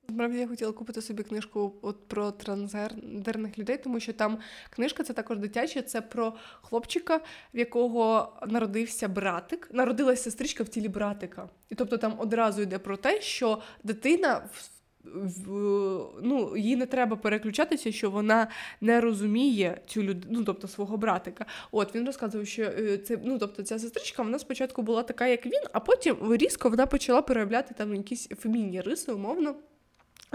Справді я хотіла купити собі книжку от про трансгендерних людей, тому що там книжка це також дитяча, це про хлопчика, в якого народився братик, народилася сестричка в тілі братика. І тобто там одразу йде про те, що дитина ну, їй не треба переключатися, що вона не розуміє цю людину, ну, тобто свого братика. От він розказував, що е, це ну, тобто ця сестричка вона спочатку була така, як він, а потім різко вона почала переявляти там якісь фемінні риси, умовно.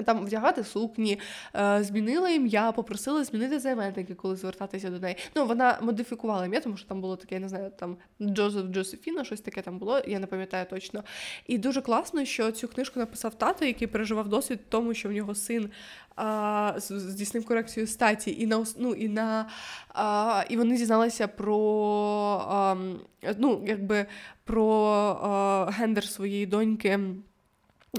Там вдягати сукні, е, змінила ім'я, попросила змінити займенники, коли звертатися до неї. Ну, вона модифікувала ім'я, тому що там було таке, я не знаю, там Джозеф Джозефіна, щось таке там було, я не пам'ятаю точно. І дуже класно, що цю книжку написав тато, який переживав досвід тому, що в нього син здійснив корекцію статі, і на ну, і на а, і вони дізналися про а, ну, якби про а, гендер своєї доньки.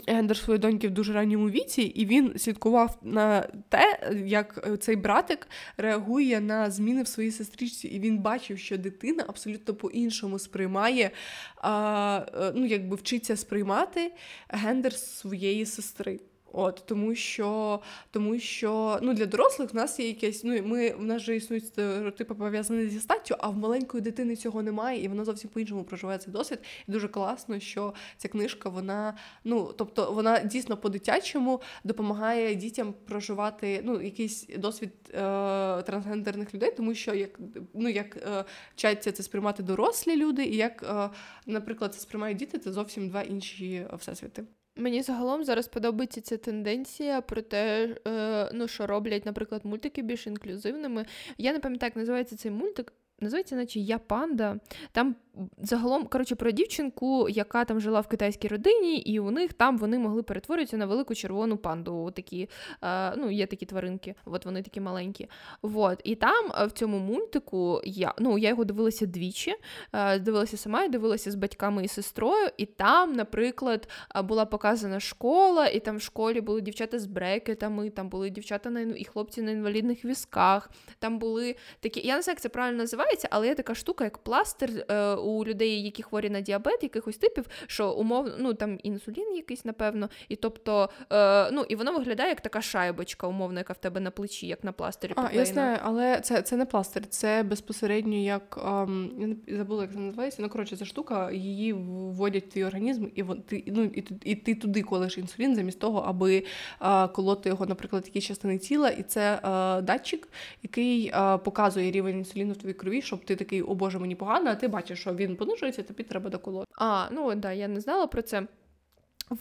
Гендер своєї доньки в дуже ранньому віці, і він слідкував на те, як цей братик реагує на зміни в своїй сестричці, і він бачив, що дитина абсолютно по-іншому сприймає, е, ну якби вчиться сприймати гендер своєї сестри. От тому, що тому що ну для дорослих в нас є якесь. Ну ми в нас же існують стереотипи пов'язані зі статтю, а в маленької дитини цього немає, і вона зовсім по-іншому проживає цей досвід. І дуже класно, що ця книжка, вона ну тобто вона дійсно по-дитячому допомагає дітям проживати ну якийсь досвід е- трансгендерних людей, тому що як ну як е- вчаться це сприймати дорослі люди, і як, е- наприклад, це сприймають діти, це зовсім два інші всесвіти. Мені загалом зараз подобається ця тенденція про те, е, ну що роблять, наприклад, мультики більш інклюзивними. Я не пам'ятаю, як називається цей мультик. Називається, наче Я панда. Там загалом коротше, про дівчинку, яка там жила в китайській родині, і у них там вони могли перетворитися на велику червону панду. Такі, е, ну, Є такі тваринки, от вони такі маленькі. От. І там е, в цьому мультику я ну, я його дивилася двічі, е, дивилася сама, і дивилася з батьками і сестрою. І там, наприклад, е, була показана школа, і там в школі були дівчата з брекетами, там були дівчата на і хлопці на інвалідних візках. Там були такі. Я не знаю, як це правильно називається, але є така штука, як пластир. Е, у людей, які хворі на діабет, якихось типів, що умовно, ну там інсулін якийсь, напевно, і тобто, е, ну і воно виглядає як така шайбочка, умовно, яка в тебе на плечі, як на пластирі. А, я знаю, але це це не пластир, це безпосередньо як ем, я не забула, як це називається. Ну коротше, ця штука, її вводять в твій організм, і ти ну і, і ти туди колиш інсулін, замість того, аби е, колоти його, наприклад, якісь частини тіла, і це е, датчик, який е, показує рівень інсуліну в твоїй крові, щоб ти такий, о Боже, мені погано, а ти бачиш, що він понижується, тобі треба доколоти. А, ну да, я не знала про це.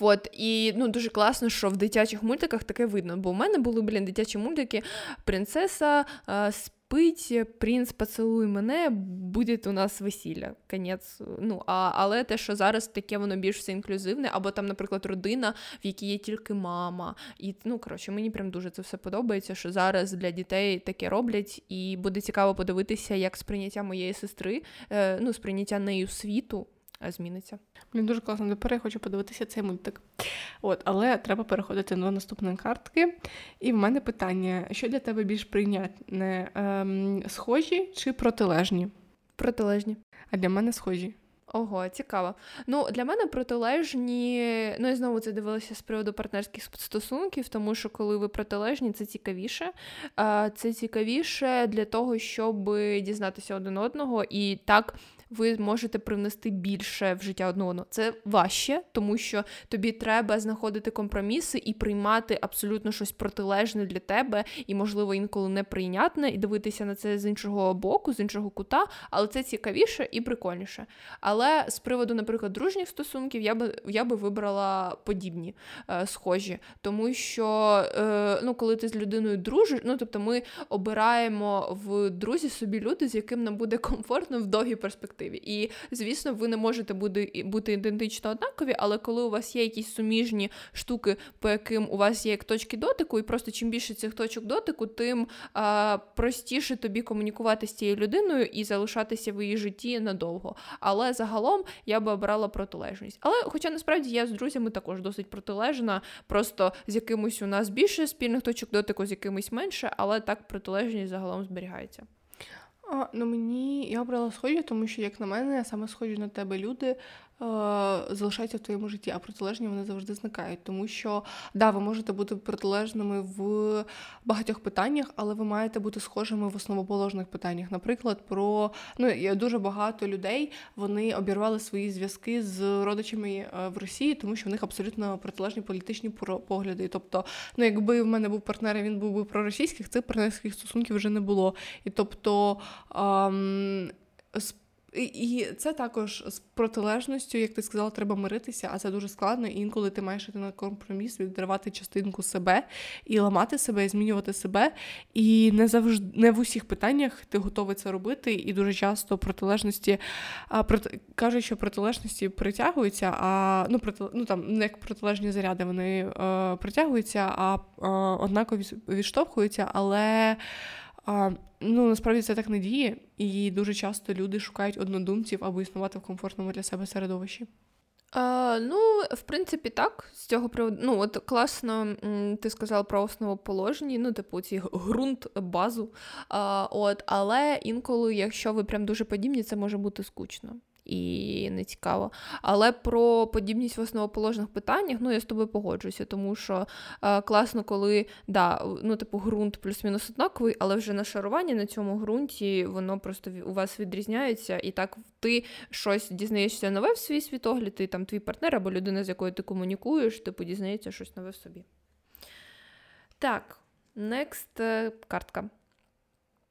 От, і ну дуже класно, що в дитячих мультиках таке видно. Бо в мене були, блін, дитячі мультики Принцеса е, спить, принц поцелуй мене, буде у нас весілля. Конець. Ну, а, Але те, що зараз таке воно більш все інклюзивне, або там, наприклад, родина, в якій є тільки мама. І ну, коротше, мені прям дуже це все подобається, що зараз для дітей таке роблять, і буде цікаво подивитися, як сприйняття моєї сестри, е, ну, сприйняття нею світу зміниться. Блін, дуже класно. Тепер я хочу подивитися цей мультик. От, Але треба переходити до наступної картки. І в мене питання: що для тебе більш прийнятне? Ем, схожі чи протилежні? Протилежні. А для мене схожі. Ого, цікаво. Ну, для мене протилежні. Ну, і знову це дивилася з приводу партнерських стосунків, тому що коли ви протилежні, це цікавіше. Це цікавіше для того, щоб дізнатися один одного і так ви можете привнести більше в життя одного. Це важче, тому що тобі треба знаходити компроміси і приймати абсолютно щось протилежне для тебе, і, можливо, інколи неприйнятне, і дивитися на це з іншого боку, з іншого кута, але це цікавіше і прикольніше. Але з приводу, наприклад, дружніх стосунків, я би я би вибрала подібні е, схожі, тому що е, ну, коли ти з людиною дружиш, ну тобто ми обираємо в друзі собі люди, з яким нам буде комфортно в довгій перспективі перспективі. І, звісно, ви не можете бути бути ідентично однакові, але коли у вас є якісь суміжні штуки, по яким у вас є як точки дотику, і просто чим більше цих точок дотику, тим а, простіше тобі комунікувати з цією людиною і залишатися в її житті надовго. Але загалом я би обрала протилежність. Але, хоча насправді я з друзями також досить протилежна, просто з якимось у нас більше спільних точок дотику, з якимось менше, але так протилежність загалом зберігається. А, Ну мені я обрала схожі, тому що, як на мене, саме схожі на тебе люди залишаються в твоєму житті, а протилежні вони завжди зникають. Тому що да, ви можете бути протилежними в багатьох питаннях, але ви маєте бути схожими в основоположних питаннях. Наприклад, про ну дуже багато людей вони обірвали свої зв'язки з родичами е, в Росії, тому що в них абсолютно протилежні політичні погляди. Тобто, ну якби в мене був партнер, він був би проросійських, цих партнерських стосунків вже не було. І тобто. Ам, і це також з протилежністю, як ти сказала, треба миритися, а це дуже складно. І інколи ти маєш йти на компроміс, відривати частинку себе і ламати себе, і змінювати себе. І не завжди не в усіх питаннях ти готовий це робити. І дуже часто протилежності а, проти, кажуть, що протилежності притягуються, а ну проти, ну там не як протилежні заряди, вони е, притягуються, а е, однаково відштовхуються, але. А, Ну, насправді це так не діє, і дуже часто люди шукають однодумців або існувати в комфортному для себе середовищі. А, Ну, в принципі, так. З цього приводу, ну, от класно, ти сказала про основоположні, ну, типу, ці ґрунт, базу. А, от, Але інколи, якщо ви прям дуже подібні, це може бути скучно і не цікаво. Але про подібність в основоположних питаннях, ну я з тобою погоджуюся, тому що е, класно, коли да, ну, типу, ґрунт плюс-мінус однаковий, але вже нашарування на цьому ґрунті воно просто у вас відрізняється, і так ти щось дізнаєшся нове в свій світогляд, ти там твій партнер або людина, з якою ти комунікуєш, типу дізнається щось нове в собі. Так, next е, картка.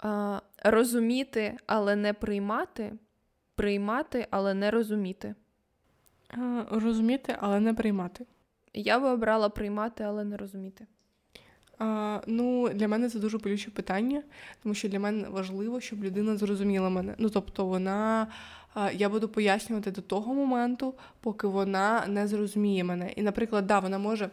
Uh, розуміти, але не приймати приймати, але не розуміти. Розуміти, але не приймати. Я би обрала приймати, але не розуміти. А, Ну, для мене це дуже болюче питання, тому що для мене важливо, щоб людина зрозуміла мене. Ну, тобто, вона я буду пояснювати до того моменту, поки вона не зрозуміє мене. І, наприклад, да, вона може.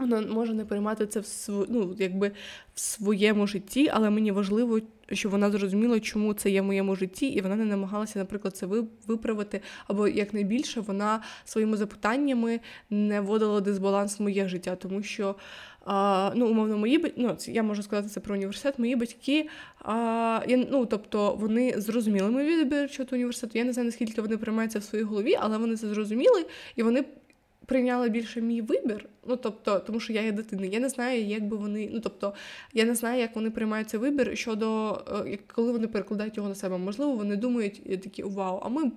Вона може не приймати це в св... ну, якби в своєму житті, але мені важливо, щоб вона зрозуміла, чому це є в моєму житті, і вона не намагалася, наприклад, це виправити. Або якнайбільше вона своїми запитаннями не вводила дисбаланс в моє життя, тому що. А, ну, умовно, мої ну, я можу сказати це про університет. Мої батьки, а, я, ну, тобто вони зрозуміли мій вибір щодо університету. Я не знаю, наскільки вони приймаються в своїй голові, але вони це зрозуміли і вони прийняли більше мій вибір. Ну тобто, тому що я є дитина. Я не знаю, як би вони. Ну тобто, я не знаю, як вони приймають цей вибір щодо е, коли вони перекладають його на себе. Можливо, вони думають е, такі вау, а ми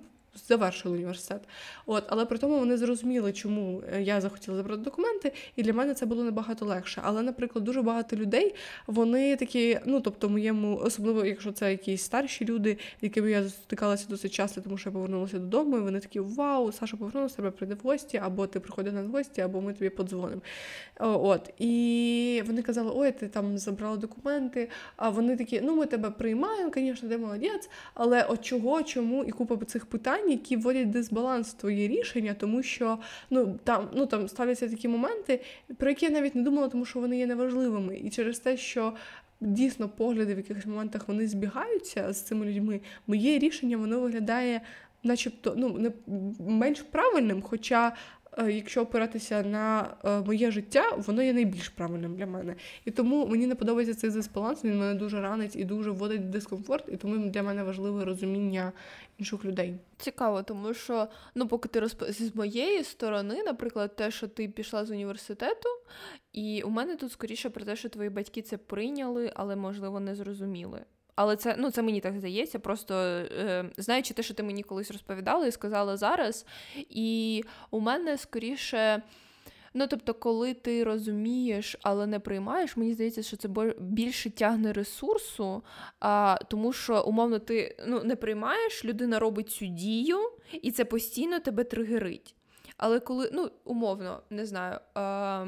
завершили університет. От, Але при тому вони зрозуміли, чому е, я захотіла забрати документи, і для мене це було набагато легше. Але, наприклад, дуже багато людей, вони такі, ну тобто, моєму, особливо, якщо це якісь старші люди, якими я стикалася досить часто, тому що я повернулася додому, і вони такі Вау, Саша повернулася, тебе прийде в гості, або ти приходи на гості, або ми тобі подзвонимо. От. І вони казали, ой, ти там забрала документи. А вони такі, ну ми тебе приймаємо, звісно, ти молодець, але от чого, чому і купа цих питань питань, які вводять дисбаланс в твої рішення, тому що ну там ну там ставляться такі моменти, про які я навіть не думала, тому що вони є неважливими. І через те, що дійсно погляди в якихось моментах вони збігаються з цими людьми, моє рішення воно виглядає, начебто, ну не менш правильним, хоча. Е, якщо опиратися на е, моє життя, воно є найбільш правильним для мене. І тому мені не подобається цей дисбаланс, він мене дуже ранить і дуже вводить в дискомфорт, і тому для мене важливе розуміння інших людей. Цікаво, тому що ну, поки ти розп... з моєї сторони, наприклад, те, що ти пішла з університету, і у мене тут скоріше про те, що твої батьки це прийняли, але можливо не зрозуміли. Але це ну це мені так здається. Просто е, знаючи те, що ти мені колись розповідала і сказала зараз. І у мене скоріше. Ну, тобто, коли ти розумієш, але не приймаєш, мені здається, що це більше тягне ресурсу, а, тому що, умовно, ти ну, не приймаєш, людина робить цю дію, і це постійно тебе тригерить. Але коли, ну, умовно, не знаю, а,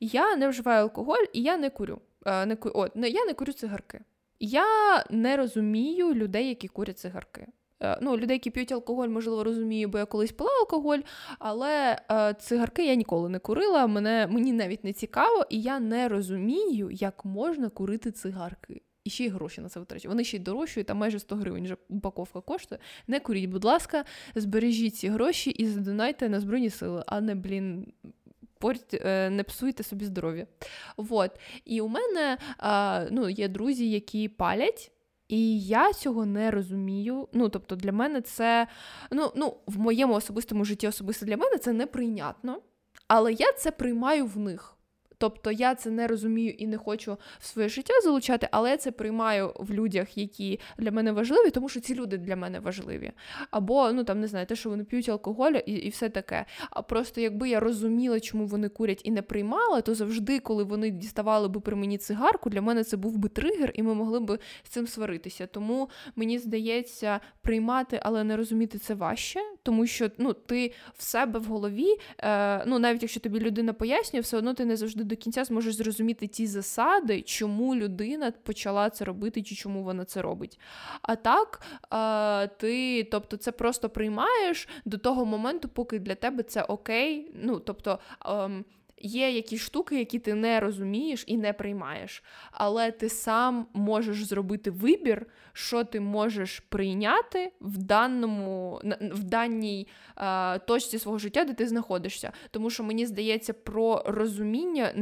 я не вживаю алкоголь і я не курю. А, не, о, не, Я не курю цигарки. Я не розумію людей, які курять цигарки. Е, ну, Людей, які п'ють алкоголь, можливо, розумію, бо я колись пила алкоголь, але е, цигарки я ніколи не курила, мене, мені навіть не цікаво, і я не розумію, як можна курити цигарки. І ще й гроші на це витрачають. Вони ще й дорожчі, там майже 100 гривень вже упаковка коштує. Не куріть, будь ласка, збережіть ці гроші і задонайте на Збройні сили, а не, блін, порть, е, не псуйте собі здоров'я. Вот. І у мене ну, є друзі, які палять. І я цього не розумію. Ну, тобто, для мене це ну, ну, в моєму особистому житті, особисто для мене це неприйнятно. Але я це приймаю в них. Тобто я це не розумію і не хочу в своє життя залучати, але це приймаю в людях, які для мене важливі, тому що ці люди для мене важливі. Або, ну там не знаю, те, що вони п'ють алкоголь і і все таке. А просто якби я розуміла, чому вони курять і не приймала, то завжди, коли вони діставали би при мені цигарку, для мене це був би тригер, і ми могли б з цим сваритися. Тому мені здається, приймати, але не розуміти це важче, тому що ну, ти в себе в голові, е, ну навіть якщо тобі людина пояснює, все одно ти не завжди до кінця зможеш зрозуміти ті засади, чому людина почала це робити, чи чому вона це робить. А так, ти, тобто, це просто приймаєш до того моменту, поки для тебе це окей. Ну, тобто. Є якісь штуки, які ти не розумієш і не приймаєш, але ти сам можеш зробити вибір, що ти можеш прийняти в даному в даній а, точці свого життя, де ти знаходишся. Тому що мені здається, про розуміння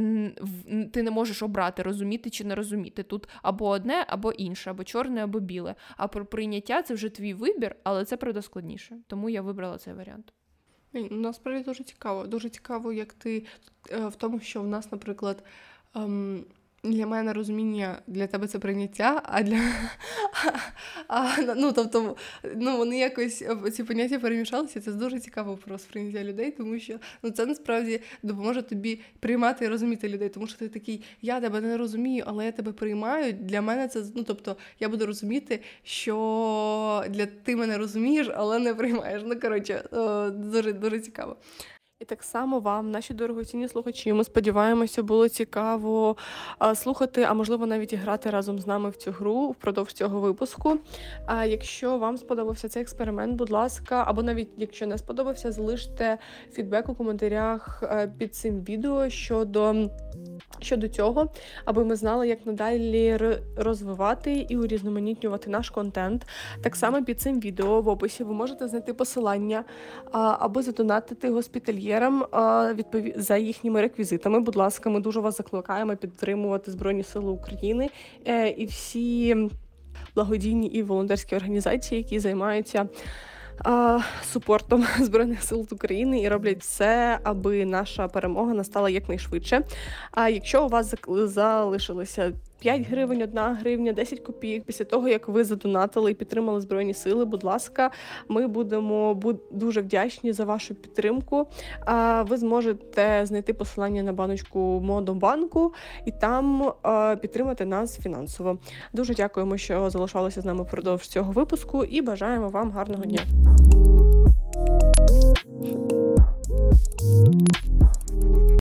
ти не можеш обрати, розуміти чи не розуміти. Тут або одне, або інше, або чорне, або біле. А про прийняття це вже твій вибір, але це правда складніше. Тому я вибрала цей варіант. Насправді дуже цікаво. Дуже цікаво, як ти е, в тому, що в нас, наприклад, ем, для мене розуміння для тебе це прийняття, а для а, ну, тобто, ну, вони якось е, ці поняття перемішалися. Це дуже цікаво про сприйняття людей, тому що ну, це насправді допоможе тобі приймати і розуміти людей, тому що ти такий, я тебе не розумію, але я тебе приймаю. Для мене це ну, тобто, я буду розуміти, що для ти мене розумієш, але не приймаєш. Ну коротше, дуже дуже цікаво. І так само вам, наші дорогоцінні слухачі. Ми сподіваємося, було цікаво слухати, а можливо навіть і грати разом з нами в цю гру впродовж цього випуску. А якщо вам сподобався цей експеримент, будь ласка, або навіть якщо не сподобався, залиште фідбек у коментарях е, під цим відео щодо щодо цього, аби ми знали, як надалі розвивати і урізноманітнювати наш контент. Так само під цим відео в описі ви можете знайти посилання, аби задонатити госпітальєрам відпові... за їхніми реквізитами. Будь ласка, ми дуже вас закликаємо підтримувати Збройні Сили України е, і всі благодійні і волонтерські організації, які займаються супортом збройних сил України і роблять все, аби наша перемога настала якнайшвидше. А якщо у вас залишилося 5 гривень, 1 гривня, 10 копійок. Після того як ви задонатили і підтримали збройні сили. Будь ласка, ми будемо дуже вдячні за вашу підтримку. Ви зможете знайти посилання на баночку Модобанку і там підтримати нас фінансово. Дуже дякуємо, що залишалися з нами впродовж цього випуску, і бажаємо вам гарного дня.